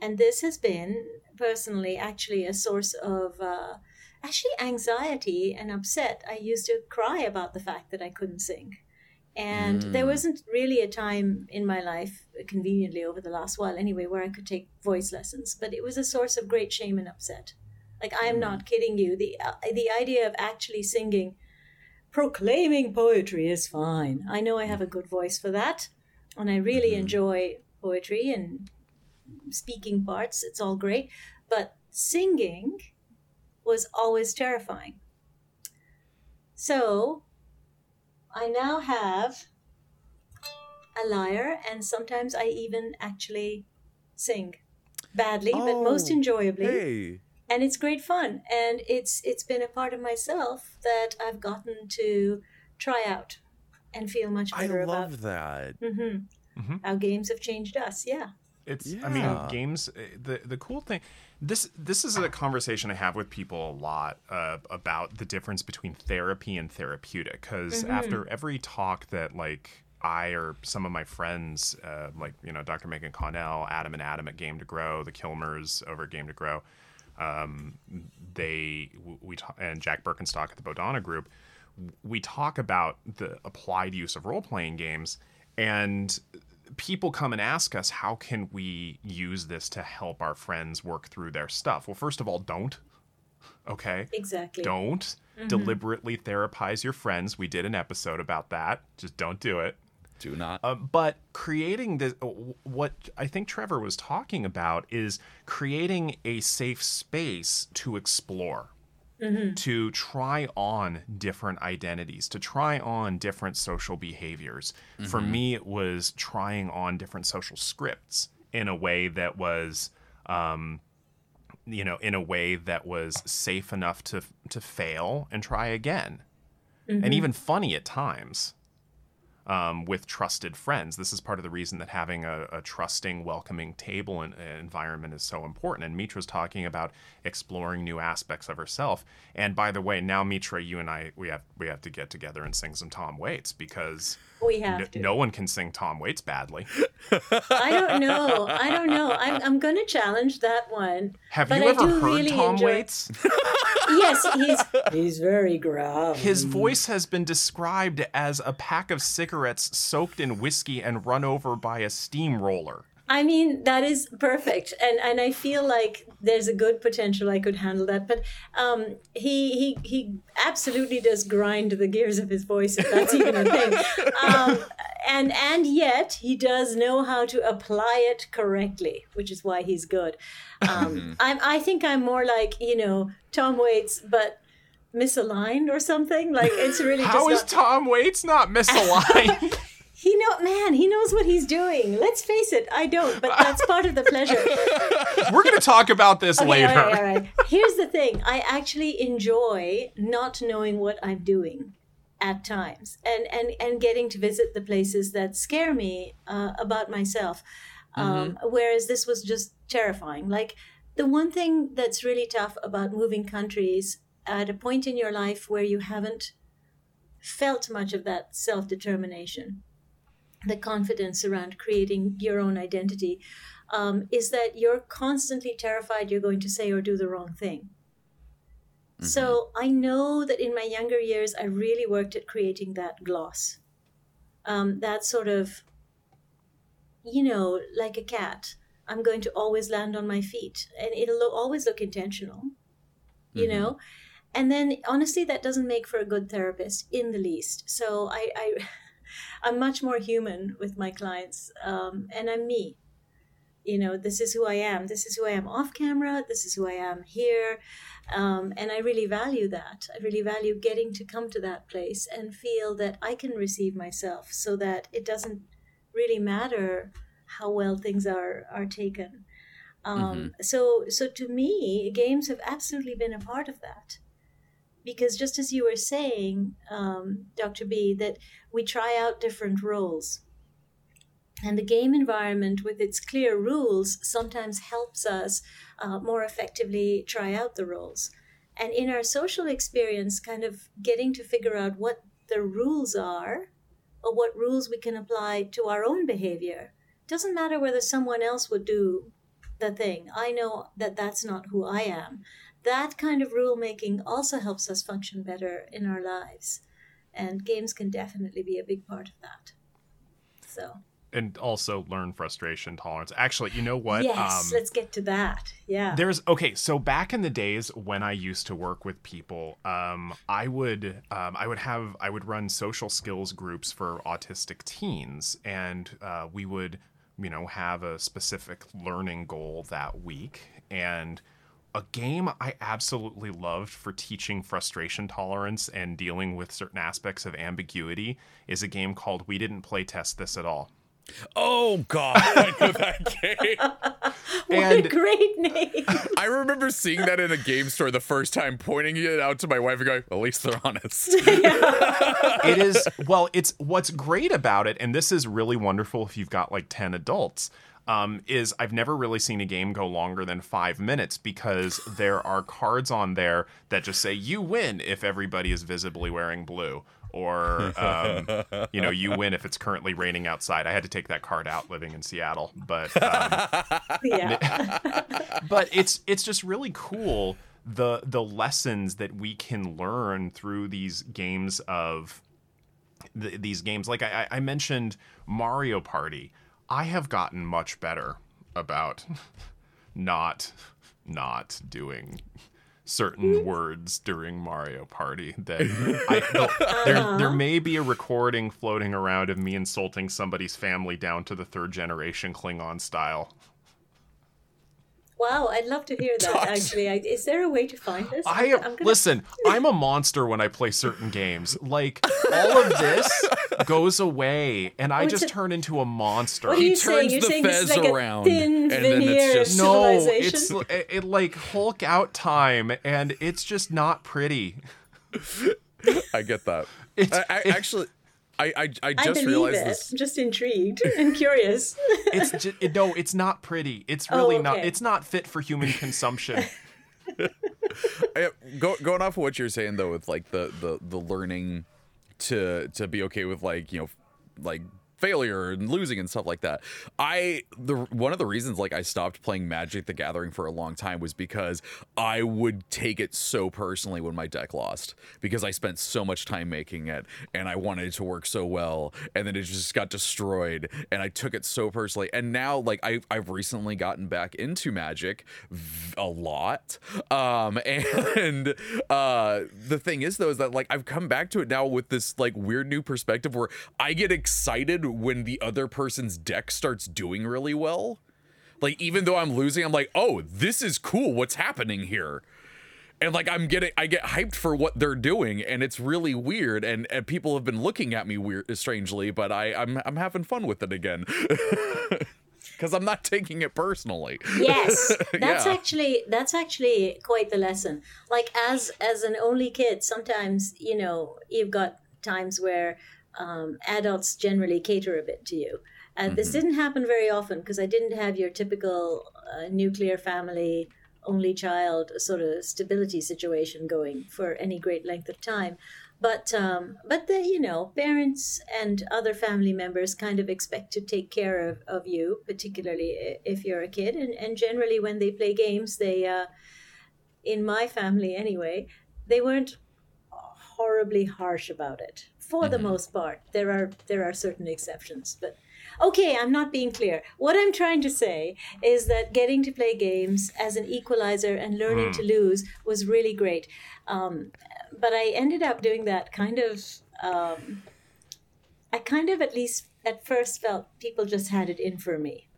And this has been personally actually a source of uh, actually anxiety and upset. I used to cry about the fact that I couldn't sing. And there mm. wasn't really a time in my life, conveniently over the last while anyway, where I could take voice lessons. But it was a source of great shame and upset. Like I am not mm. kidding you. The uh, the idea of actually singing, proclaiming poetry is fine. I know I have a good voice for that, and I really mm-hmm. enjoy poetry and speaking parts. It's all great, but singing was always terrifying. So I now have a lyre, and sometimes I even actually sing badly, but most Oh, enjoyably. Hey. And it's great fun, and it's it's been a part of myself that I've gotten to try out and feel much better about. I better love that. about. hmm Mhm. How games have changed us, yeah. It's I mean games uh, the the cool thing this this is a conversation I have with people a lot uh, about the difference between therapy and therapeutic because after every talk that like I or some of my friends uh, like you know Dr. Megan Connell, Adam and Adam at Game to Grow, the Kilmers over at Game to Grow, um, they we and Jack Berkenstock at the Bodhana Group, we talk about the applied use of role playing games, and people come and ask us how can we use this to help our friends work through their stuff. Well, first of all, don't. Okay, Exactly. don't deliberately therapize your friends. We did an episode about that. Just don't do it. Do not. Uh, but creating this, what I think Trevor was talking about is creating a safe space to explore, Mm-hmm. to try on different identities, to try on different social behaviors. For mm-hmm. me, it was trying on different social scripts in a way that was. Um, you know, in a way that was safe enough to to fail and try again, and mm-hmm. even funny at times um, with trusted friends. This is part of the reason that having a, a trusting, welcoming table and uh, environment is so important. And Mitra's talking about exploring new aspects of herself. And by the way, now Mitra, you and I, we have we have to get together and sing some Tom Waits because We have n- to. no one can sing Tom Waits badly. <laughs> I don't know. I don't know. I'm, I'm going to challenge that one. Have But you I ever do heard really Tom enjoy- Waits? <laughs> Yes, he's <laughs> he's very gruff. His voice has been described as a pack of cigarettes soaked in whiskey and run over by a steamroller. I mean, that is perfect, and and I feel like there's a good potential I could handle that. But um, he he he absolutely does grind the gears of his voice, if that's even a thing. <laughs> Um, and and yet he does know how to apply it correctly, which is why he's good. Um, I'm I think I'm more like you know Tom Waits, but misaligned or something. Like it's really How is not, Tom Waits not misaligned? <laughs> <laughs> he know man he knows what he's doing. Let's face it, I don't, but that's part of the pleasure. <laughs> We're going to talk about this Okay, later. all right, all right. Here's the thing: I actually enjoy not knowing what I'm doing at times, and and and getting to visit the places that scare me uh, about myself. Um, Whereas this was just terrifying. Like the one thing that's really tough about moving countries at a point in your life where you haven't felt much of that self determination, the confidence around creating your own identity, um, is that you're constantly terrified you're going to say or do the wrong thing. So I know that in my younger years, I really worked at creating that gloss. Um, that sort of, you know, like a cat. I'm going to always land on my feet, and it'll lo- always look intentional, you know. And then, honestly, that doesn't make for a good therapist in the least. So I, I I'm much more human with my clients, um, and I'm me. You know this is who i am. This is who i am off camera. This is who i am here. Um, and i really value that. I really value getting to come to that place and feel that i can receive myself so that it doesn't really matter how well things are are taken. Um, so so to me games have absolutely been a part of that because just as you were saying um, dr b that we try out different roles and the game environment, with its clear rules, sometimes helps us uh, more effectively try out the roles. And in our social experience, kind of getting to figure out what the rules are or what rules we can apply to our own behavior. Doesn't matter whether someone else would do the thing. I know that that's not who I am. That kind of rule making also helps us function better in our lives. And games can definitely be a big part of that. So. And also learn frustration tolerance. Actually, you know what? Yes, Um, let's get to that. Yeah. There's okay, so back in the days when I used to work with people, um, I would um, I would have I would run social skills groups for autistic teens, and uh, we would you know have a specific learning goal that week, and a game I absolutely loved for teaching frustration tolerance and dealing with certain aspects of ambiguity is a game called We Didn't Play Test This at All. Oh God, I know that <laughs> game. <laughs> What And- a great name! <laughs> I remember seeing that in a game store the first time, pointing it out to my wife and going, "At least they're honest." it is well it's what's great about it and this is really wonderful if you've got like 10 adults um, is i've never really seen a game go longer than five minutes because <laughs> there are cards on there that just say you win if everybody is visibly wearing blue or um, you know you win if it's currently raining outside i had to take that card out living in seattle but um, <laughs> yeah. <laughs> but it's it's just really cool the the lessons that we can learn through these games of th- these games like I, I mentioned mario party i have gotten much better about <laughs> not not doing certain hmm? words during mario party that <laughs> I, there, there may be a recording floating around of me insulting somebody's family down to the third generation klingon style Wow, I'd love to hear that. Actually, I, is there a way to find this? I I'm gonna- <laughs> listen. I'm a monster when I play certain games. Like all of this <laughs> goes away, and I Oh, just a- turn into a monster. What are you He saying? turns You're the saying this is fez like around, a thin and then it's just- no, civilization? it's it, it like Hulk out time, and it's just not pretty. <laughs> I get that. It's- I, I actually, I, I, I I just believe realized it. this. I'm just intrigued and curious. <laughs> It's just, it, no, it's not pretty. It's Oh, really not. It's not fit for human consumption. <laughs> I, go, going off of what you're saying though, with like the the the learning to to be okay with like you know like failure and losing and stuff like that. I the one of the reasons like I stopped playing Magic the Gathering for a long time was because I would take it so personally when my deck lost because I spent so much time making it and I wanted it to work so well and then it just got destroyed and I took it so personally and now like I I've recently gotten back into Magic a lot um <laughs> and uh the thing is though is that like I've come back to it now with this like weird new perspective where I get excited when the other person's deck starts doing really well. Like even though I'm losing I'm like oh this is cool. What's happening here? And like I'm getting I get hyped for what they're doing and it's really weird and, and people have been looking at me weird strangely but I I'm I'm having fun with it again. <laughs> Cuz I'm not taking it personally. Yes. <laughs> That's Yeah. actually that's actually quite the lesson. Like as as an only kid sometimes you know you've got times where um, adults generally cater a bit to you. And this didn't happen very often because i didn't have your typical uh, nuclear family only child sort of stability situation going for any great length of time. But um, but the you know parents and other family members kind of expect to take care of, of you particularly if you're a kid. And, and generally when they play games they uh, in my family anyway they weren't horribly harsh about it for the most part there are there are certain exceptions but okay i'm not being clear what i'm trying to say is that getting to play games as an equalizer and learning to lose was really great um, but i ended up doing that kind of um, i kind of at least at first felt people just had it in for me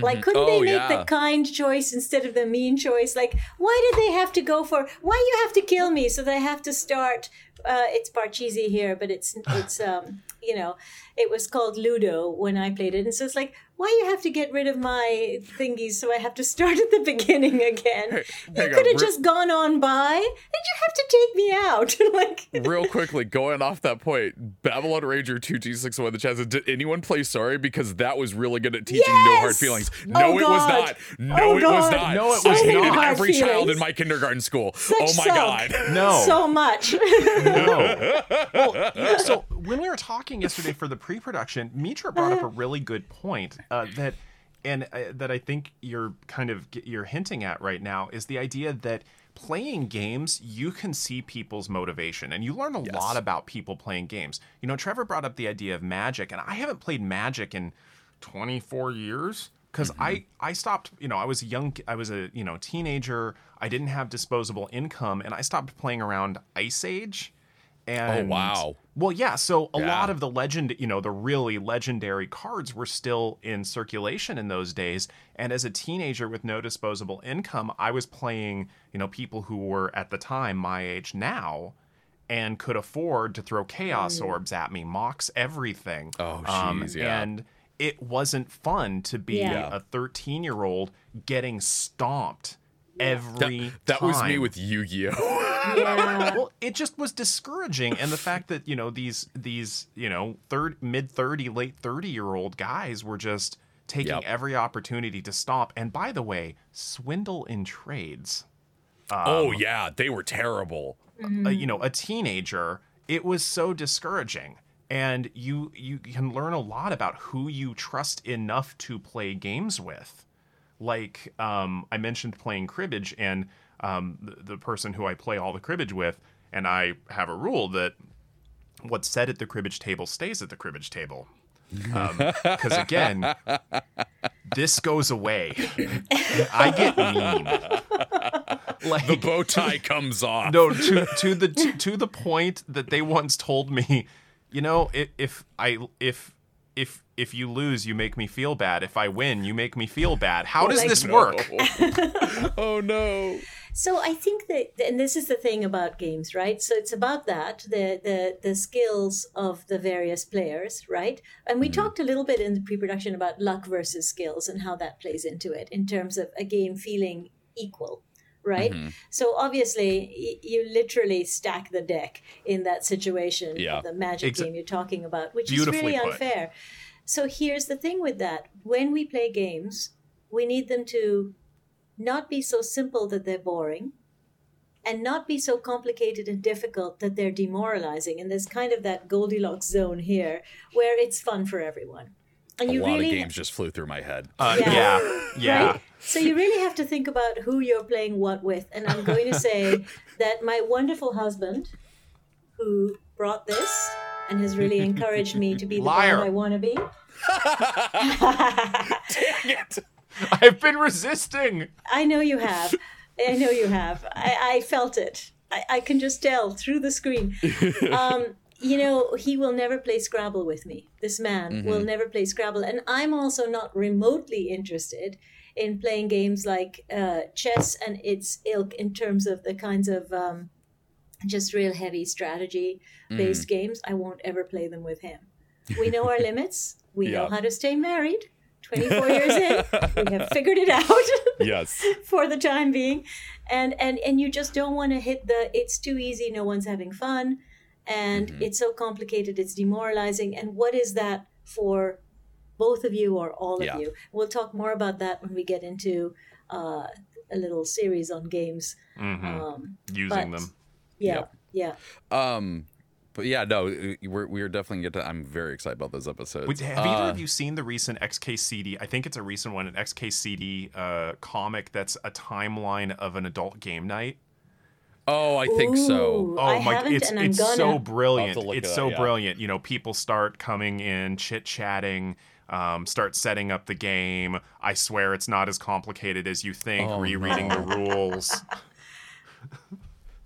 like, couldn't Oh, they make yeah. the kind choice instead of the mean choice? Like, why did they have to go for? Why you have to kill me so they have to start? Uh, it's Parcheesi here, but it's it's um you know, it was called Ludo when I played it, and so it's like, why you have to get rid of my thingies so I have to <laughs> start at the beginning again? you could have re- just gone on by, and you have to take me out. <laughs> like, real quickly going off that point babylon ranger 2g61 in the chat said did anyone play sorry because that was really good at teaching no hard Yes! feelings Oh, no it was not no Oh, it was not No, it i was hated not. Hard every child in my kindergarten school Such oh my sulk. god No. so much. No. <laughs> well, you know, so when we were talking yesterday for the pre-production, Mitra brought up a <laughs> really good point uh, that, and uh, that I think you're kind of you're hinting at right now is the idea that playing games you can see people's motivation and you learn a lot about people playing games. You know, Trevor brought up the idea of Magic, and I haven't played Magic in 24 years because I I stopped. You know, I was a young. I was a you know teenager. I didn't have disposable income, and I stopped playing around Ice Age. And oh wow. Well, yeah. So a Yeah. lot of the legend, you know, the really legendary cards were still in circulation in those days. And as a teenager with no disposable income, I was playing, you know, people who were at the time my age now and could afford to throw chaos orbs at me, Mox everything. Oh, Um, yeah. And it wasn't fun to be Yeah. a 13 year old getting stomped every That, that was me with Yu-Gi-Oh. <laughs> <laughs> Yeah. well it just was discouraging and the fact that you know these these you know third mid 30 late 30 year old guys were just taking Yep. every opportunity to stomp and by the way swindle in trades oh yeah, they were terrible. Mm-hmm. a, you know a teenager it was so discouraging and you you can learn a lot about who you trust enough to play games with like um, i mentioned playing cribbage and um, the, the person who i play all the cribbage with and i have a rule that what's said at the cribbage table stays at the cribbage table. <laughs> Because again this goes away. I get mean. <laughs> Like The bow tie <laughs> comes off. no to to the to, to the point that they once told me you know if, if i if if if you lose you make me feel bad. If i win you make me feel bad. How does like- this work? Oh no. So I think that, and this is the thing about games, right? So it's about that the the the skills of the various players, right? And we mm-hmm. talked a little bit in the pre-production about luck versus skills and how that plays into it in terms of a game feeling equal. Right, mm-hmm. so obviously y- you literally stack the deck in that situation Yeah. the magic game you're talking about, which is really put. unfair. So here's the thing with that: when we play games, we need them to not be so simple that they're boring and not be so complicated and difficult that they're demoralizing and there's kind of that goldilocks zone here where it's fun for everyone and A you lot really of games just flew through my head. uh, Yeah. yeah <laughs> yeah, right so you really have to think about who you're playing what with and i'm going to say <laughs> that my wonderful husband who brought this and has really <laughs> encouraged me to be the Liar. bond i want to be Dang it. <laughs> i've been resisting I know you have. I know you have. I, I felt it. I, I can just tell through the screen. <laughs> Um, you know, he will never play Scrabble with me. This man will never play Scrabble. And I'm also not remotely interested in playing games like uh, chess and its ilk in terms of the kinds of um, just real heavy strategy based games. I won't ever play them with him. We know our <laughs> limits. We know how to stay married. 24 years in, we have figured it out <laughs> Yes. for the time being and and and you just don't want to hit the it's too easy no one's having fun and Mm-hmm. it's so complicated it's demoralizing and what is that for both of you or all of Yeah. you we'll talk more about that when we get into uh, a little series on games Mhm. um, using but- them yeah Yep. yeah Um, but yeah, no, we're we're definitely get to. I'm very excited about those episodes. Wait, have either Uh, of you seen the recent XKCD? I think it's a recent one, an XKCD uh, comic that's a timeline of an adult game night. Oh, I think so. Oh I my! It's and I'm it's gonna. so brilliant. have to look It's it so up, yeah. brilliant. You know, people start coming in, chit chatting, um, start setting up the game. I swear it's not as complicated as you think. Oh, rereading no. the rules. <laughs>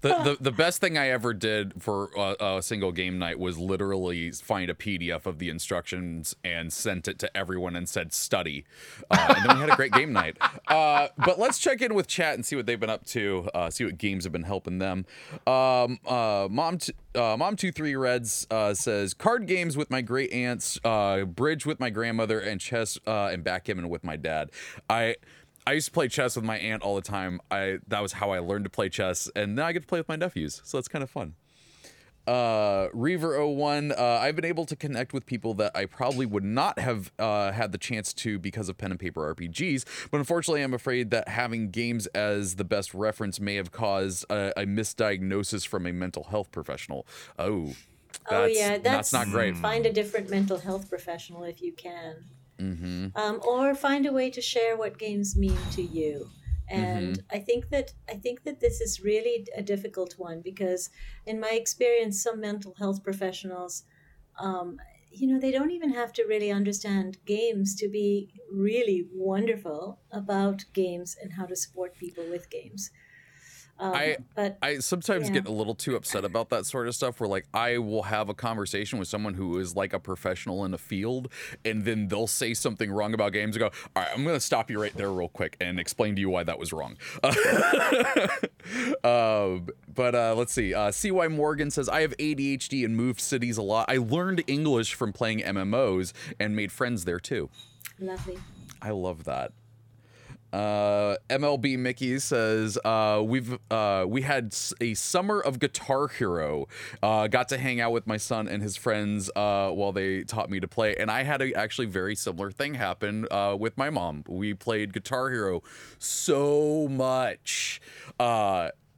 The, the the best thing I ever did for a, a single game night was literally find a PDF of the instructions and sent it to everyone and said study, uh, and then we had a great game night. <laughs> Uh, but let's check in with chat and see what they've been up to. Uh, see what games have been helping them. Um, uh, mom, t- uh, mom two three reds uh, says card games with my great aunts, uh, bridge with my grandmother, and chess uh, and backgammon with my dad. I. I used to play chess with my aunt all the time. I that was how I learned to play chess, and now I get to play with my nephews, so it's kind of fun. Uh, Reaver01, uh, I've been able to connect with people that I probably would not have uh, had the chance to because of pen and paper RPGs, but unfortunately, I'm afraid that having games as the best reference may have caused a, a misdiagnosis from a mental health professional. Oh, that's, oh yeah that's not great. find a different mental health professional if you can Mm-hmm. um, or find a way to share what games mean to you and Mm-hmm. i think that i think that this is really a difficult one because in my experience some mental health professionals um, you know they don't even have to really understand games to be really wonderful about games and how to support people with games um, I- but I sometimes Yeah. get a little too upset about that sort of stuff where like I will have a conversation with someone who is like a professional in a field and then they'll say something wrong about games and go, all right, I'm going to stop you right there real quick and explain to you why that was wrong. <laughs> um, but uh, let's see. Uh, CY Morgan says, I have ADHD and moved cities a lot. I learned English from playing MMOs and made friends there too. Lovely. I love that. Uh, MLB Mickey says uh, we've uh, we had a summer of Guitar Hero. Uh, got to hang out with my son and his friends uh, while they taught me to play, and I had a actually very similar thing happen uh, with my mom. We played Guitar Hero so much.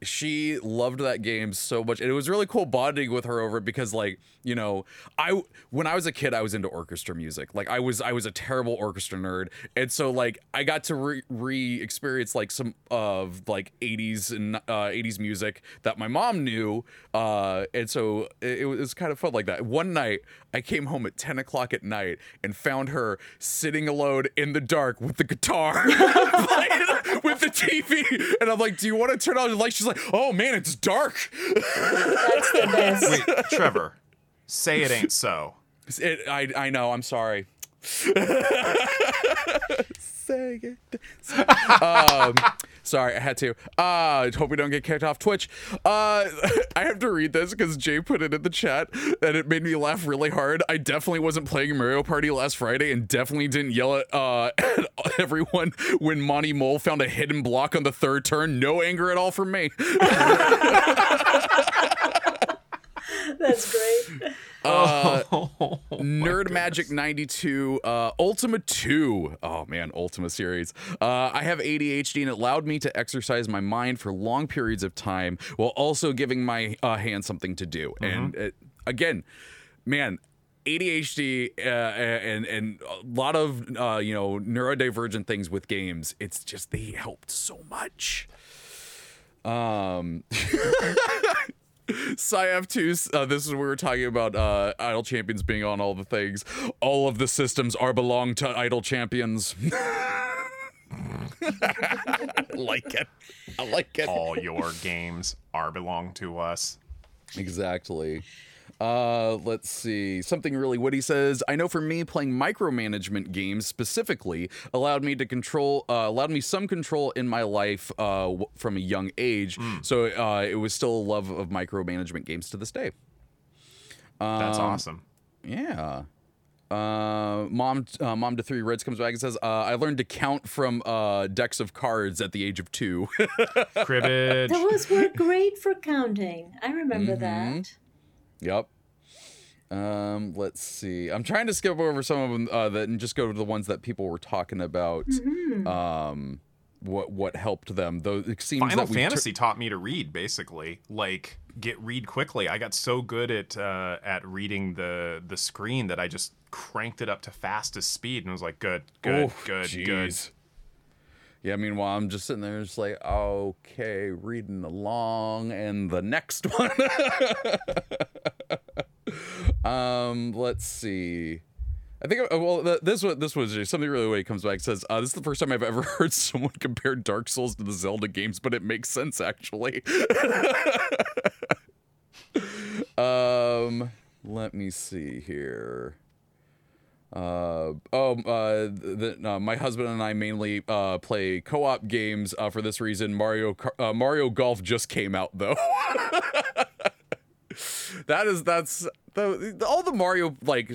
She loved that game so much and it was really cool bonding with her over it because like you know i when i was a kid i was into orchestra music. Like i was i was a terrible orchestra nerd and so like i got to re, experience like some of like 80s and uh 80s music that my mom knew uh and so it, it was kind of fun like that. One night i came home at 10 o'clock at night and found her sitting alone in the dark with the guitar <laughs> with the tv and i'm like do you want to turn on the light she's like oh man it's dark That's the best. Wait, Trevor, say it ain't so. It, I I know. I'm sorry. <laughs> It. <laughs> um, sorry, I had to. Uh, hope we don't get kicked off Twitch. Uh, <laughs> I have to read this because Jay put it in the chat and it made me laugh really hard. I definitely wasn't playing Mario Party last Friday and definitely didn't yell at, uh, <laughs> at everyone when Monty Mole found a hidden block on the third turn. No anger at all from me. <laughs> That's great. <laughs> Uh, Oh, <laughs> Nerd Magic 92, uh, Ultima 2. Oh man, Ultima series. Uh, I have ADHD and it allowed me to exercise my mind for long periods of time while also giving my uh, hand something to do. And it, again, man, ADHD uh, and and a lot of uh, you know neurodivergent things with games. It's just they helped so much. Um. SciF2, uh, this is where we were talking about uh, Idle Champions being on all the things. All of the systems are belong to Idle Champions. <laughs> I like it. I like it. All your games are belong to us. Exactly. Uh, let's see. Something really witty says, I know for me, playing micromanagement games specifically allowed me to control, uh, allowed me some control in my life uh, w- from a young age. So uh, it was still a love of micromanagement games to this day. That's Um, awesome. Yeah. Uh, mom, uh, mom to three reds comes back and says, uh, "I learned to count from uh, decks of cards at the age of two. <laughs> Cribbage. Those were great for counting. I remember Mm-hmm. that. Yep. Um, let's see. I'm trying to skip over some of them uh, that and just go to the ones that people were talking about. Um, what what helped them? Though it seems Final that we tur- Fantasy taught me to read basically. Like get read quickly. I got so good at uh, at reading the the screen that I just cranked it up to fastest speed and was like, good, good, Oh, good, good. Yeah, meanwhile, I'm just sitting there, just like, okay, reading along, and the next <laughs> one. um, let's see. I think, uh, well, this one this was something really way comes back says, uh, "This is the first time I've ever <laughs> heard someone compare Dark Souls to the Zelda games, but it makes sense actually." <laughs> um, let me see here. Uh, oh, uh, the, uh, my husband and I mainly uh, play co-op games uh, for this reason. Mario Kar- uh, Mario Golf just came out though. <laughs> that is that's the all the Mario like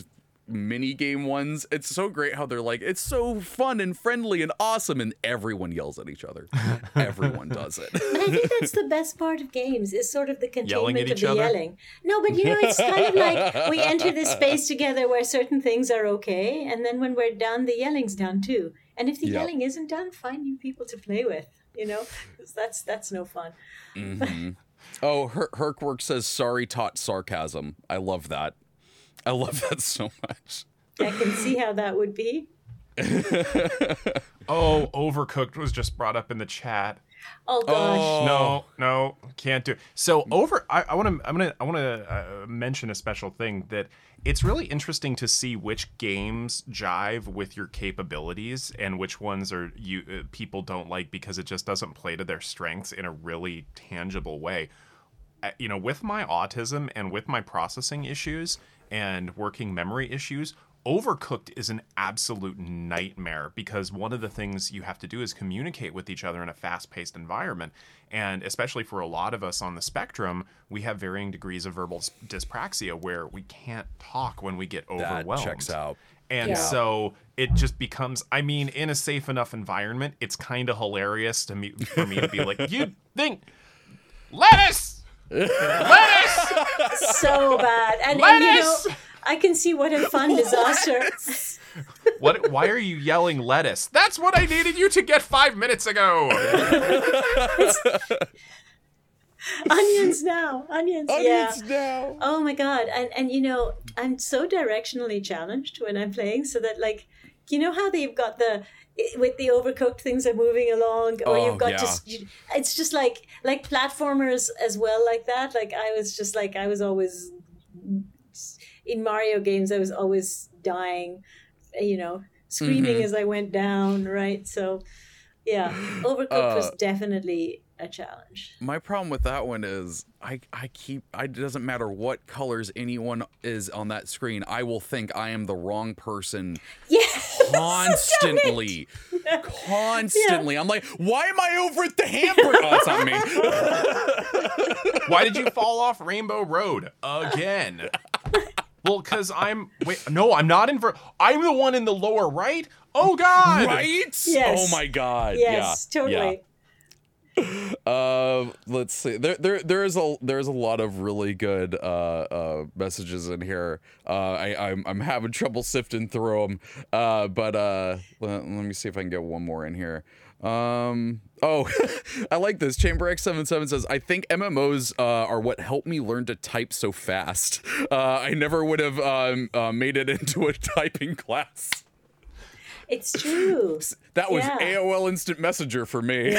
mini game ones. It's so great how they're like it's so fun and friendly and awesome, and everyone yells at each other. <laughs> everyone does it. But I think that's the best part of games is sort of the containment of the other? yelling. No, but you know, it's kind of like we enter this <laughs> space together where certain things are okay, and then when we're done, the yelling's done too. And if the Yep. yelling isn't done, find new people to play with. You know, 'Cause that's that's no fun. Mm-hmm. Oh, Her- Herkwork says sorry taught sarcasm. I love that. I love that so much. I can see how that would be. <laughs> Oh, Overcooked was just brought up in the chat. Oh gosh. Oh. No, no, can't do. It. So over, I, I want to, I'm gonna, I want to uh, mention a special thing that it's really interesting to see which games jive with your capabilities and which ones are you uh, people don't like because it just doesn't play to their strengths in a really tangible way. Uh, you know, with my autism and with my processing issues and working memory issues, Overcooked is an absolute nightmare because one of the things you have to do is communicate with each other in a fast paced environment. And especially for a lot of us on the spectrum, we have varying degrees of verbal dyspraxia where we can't talk when we get overwhelmed. That overwhelmed. checks out. And Yeah. so it just becomes, I mean, in a safe enough environment, it's kind of hilarious to me for me to be like, <laughs> you think lettuce, lettuce, so bad. And, and you know, I can see what a fun <laughs> disaster. What? Why are you yelling lettuce? That's what I needed you to get five minutes ago. onions now, onions. yeah. now. Oh my god. And and you know, I'm so directionally challenged when I'm playing so that like you know how they've got the with the overcooked things are moving along or Oh, you've got yeah. just you, it's just like like platformers as well like that like i was just like i was always in mario games i was always dying you know screaming Mm-hmm. as i went down right so yeah <gasps> overcooked was Uh, definitely a challenge My problem with that one is I I keep I it doesn't matter what colors anyone is on that screen. I will think I am the wrong person <laughs> yeah <laughs> constantly. <laughs> Constantly. I'm like, why am I over at the hamburger? oh, it's not me. <laughs> Why did you fall off Rainbow Road again? Well, because I'm wait. No, I'm not in. For, I'm the one in the lower right. Oh God! right? Yes. Oh my god. yes yeah. totally Yeah. Uh, <laughs> let's see. There, there, there is a there's a lot of really good uh, uh, messages in here. Uh, I, I'm, I'm having trouble sifting through them. Uh, but uh, let, let me see if I can get one more in here. Um, oh, <laughs> I like this. Chamber X77 says, I think MMOs uh, are what helped me learn to type so fast. <laughs> Uh, I never would have um, uh, made it into a typing class. It's true <laughs> That was Yeah. AOL Instant Messenger for me. <laughs>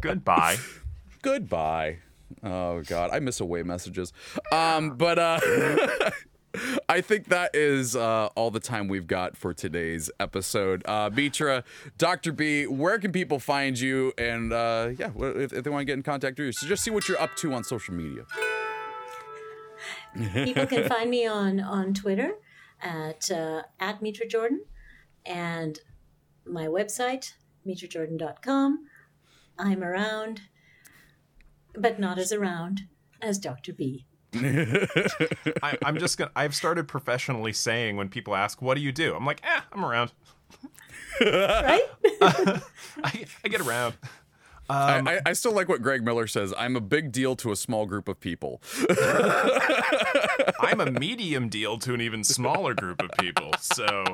Goodbye. Goodbye. Oh god, I miss away messages. Um, but uh <laughs> I think that is uh, all the time we've got for today's episode. Uh, Mitra, Dr. B, where can people find you? And uh, yeah, if, if they want to get in contact with you, so just see what you're up to on social media. People can find me on on Twitter at uh, at Mitra Jordan and my website mitrajordan.com. I'm around, but not as around as Dr. B. <laughs> I, I'm just gonna. I've started professionally saying when people ask, "What do you do?" I'm like, "Eh, I'm around. Right? <laughs> I, I get around." I, I, I still like what Greg Miller says. I'm a big deal to a small group of people. I'm a <laughs> medium deal to an even smaller group of people. So,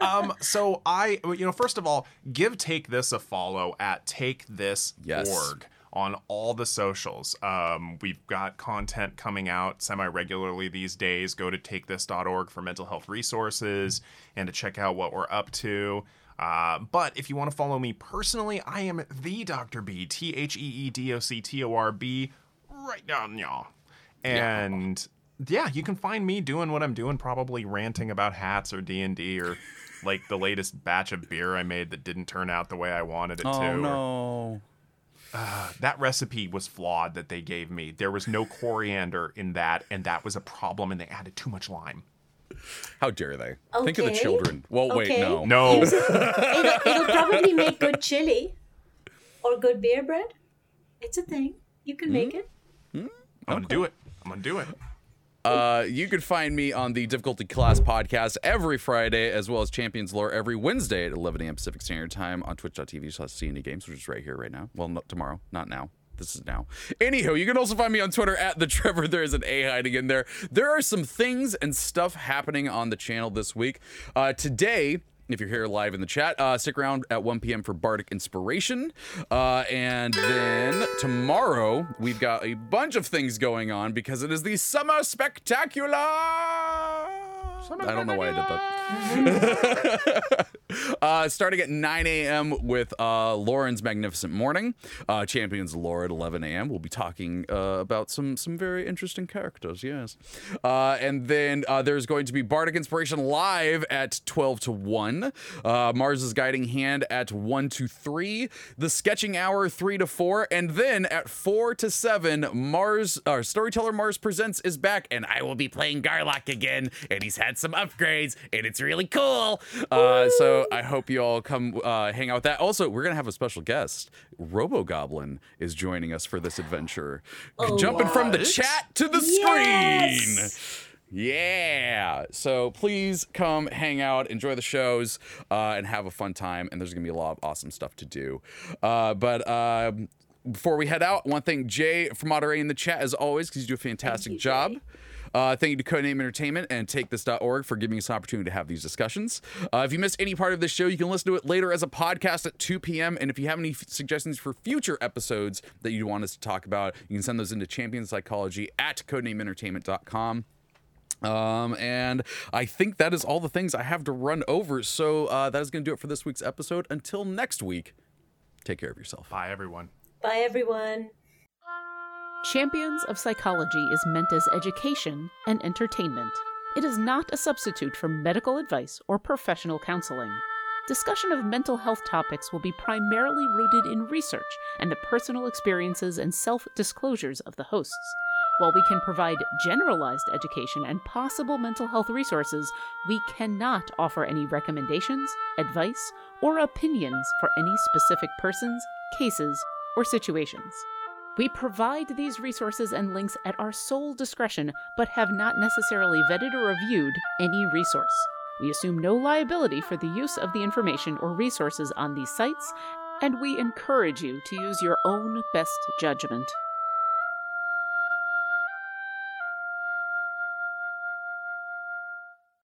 um, so I, you know, first of all, give Take This a follow at Take This Yes. org on all the socials. Um, we've got content coming out semi regularly these days. Go to takethis.org for mental health resources and to check out what we're up to. Uh, but if you want to follow me personally, I am the Dr. B, T H E E D O C T O R B, right down y'all. And yeah, you can find me doing what I'm doing, probably ranting about hats or D and D or like the latest batch of beer I made that didn't turn out the way I wanted it to. Oh or- no. that recipe was flawed that they gave me. There was no coriander in that, and that was a problem, and they added too much lime. How dare they? Think of the children. Well, wait, no. No, it'll, it'll probably make good chili or good beer bread. It's a thing. You can make hmm? Hmm? it. I'm gonna do it. I'm gonna do it. Uh, you can find me on the Difficulty Class podcast every Friday, as well as Champions Lore every Wednesday at 11 a.m. Pacific Standard Time on twitch.tv slash CNE Games, which is right here right now. Well, not tomorrow, not now. This is now. Anyhow, you can also find me on Twitter at the Trevor. There is an A hiding in there. There are some things and stuff happening on the channel this week. Uh, today, if you're here live in the chat, uh, stick around at 1 p.m. for Bardic Inspiration. Uh, and then tomorrow, we've got a bunch of things going on because it is the Summer Spectacular. I don't know why I did that. <laughs> uh, starting at 9 a.m. with uh, Lauren's Magnificent Morning. Uh, Champions Lore at 11 a.m. We'll be talking uh, about some some very interesting characters, yes. Uh, and then uh, there's going to be Bardic Inspiration live at 12 to 1. Uh, Mars's Guiding Hand at 1 to 3. The Sketching Hour 3 to 4. And then at 4 to 7, Mars, uh, Storyteller Mars Presents is back, and I will be playing Garlock again. And he's had some upgrades, and it's really cool. Uh, so I hope you all come uh, hang out with that. Also, we're going to have a special guest. Robo Goblin is joining us for this adventure. <gasps> Jumping from the chat to the Yes! screen. Yeah. So please come hang out, enjoy the shows, uh, and have a fun time. And there's going to be a lot of awesome stuff to do. Uh, but um before we head out, I want to thank Jay for moderating the chat as always because you do a fantastic you, job. Jay. Uh, thank you to Codename Entertainment and TakeThis.org for giving us an opportunity to have these discussions. Uh, if you missed any part of this show, you can listen to it later as a podcast at 2 p.m. And if you have any f- suggestions for future episodes that you want us to talk about, you can send those into Champion Psychology at codenameentertainment.com. Um, and I think that is all the things I have to run over. So uh, that is going to do it for this week's episode. Until next week, take care of yourself. Bye, everyone. Bye, everyone. Champions of Psychology is meant as education and entertainment. It is not a substitute for medical advice or professional counseling. Discussion of mental health topics will be primarily rooted in research and the personal experiences and self disclosures of the hosts. While we can provide generalized education and possible mental health resources, we cannot offer any recommendations, advice, or opinions for any specific persons, cases, or situations. We provide these resources and links at our sole discretion, but have not necessarily vetted or reviewed any resource. We assume no liability for the use of the information or resources on these sites, and we encourage you to use your own best judgment.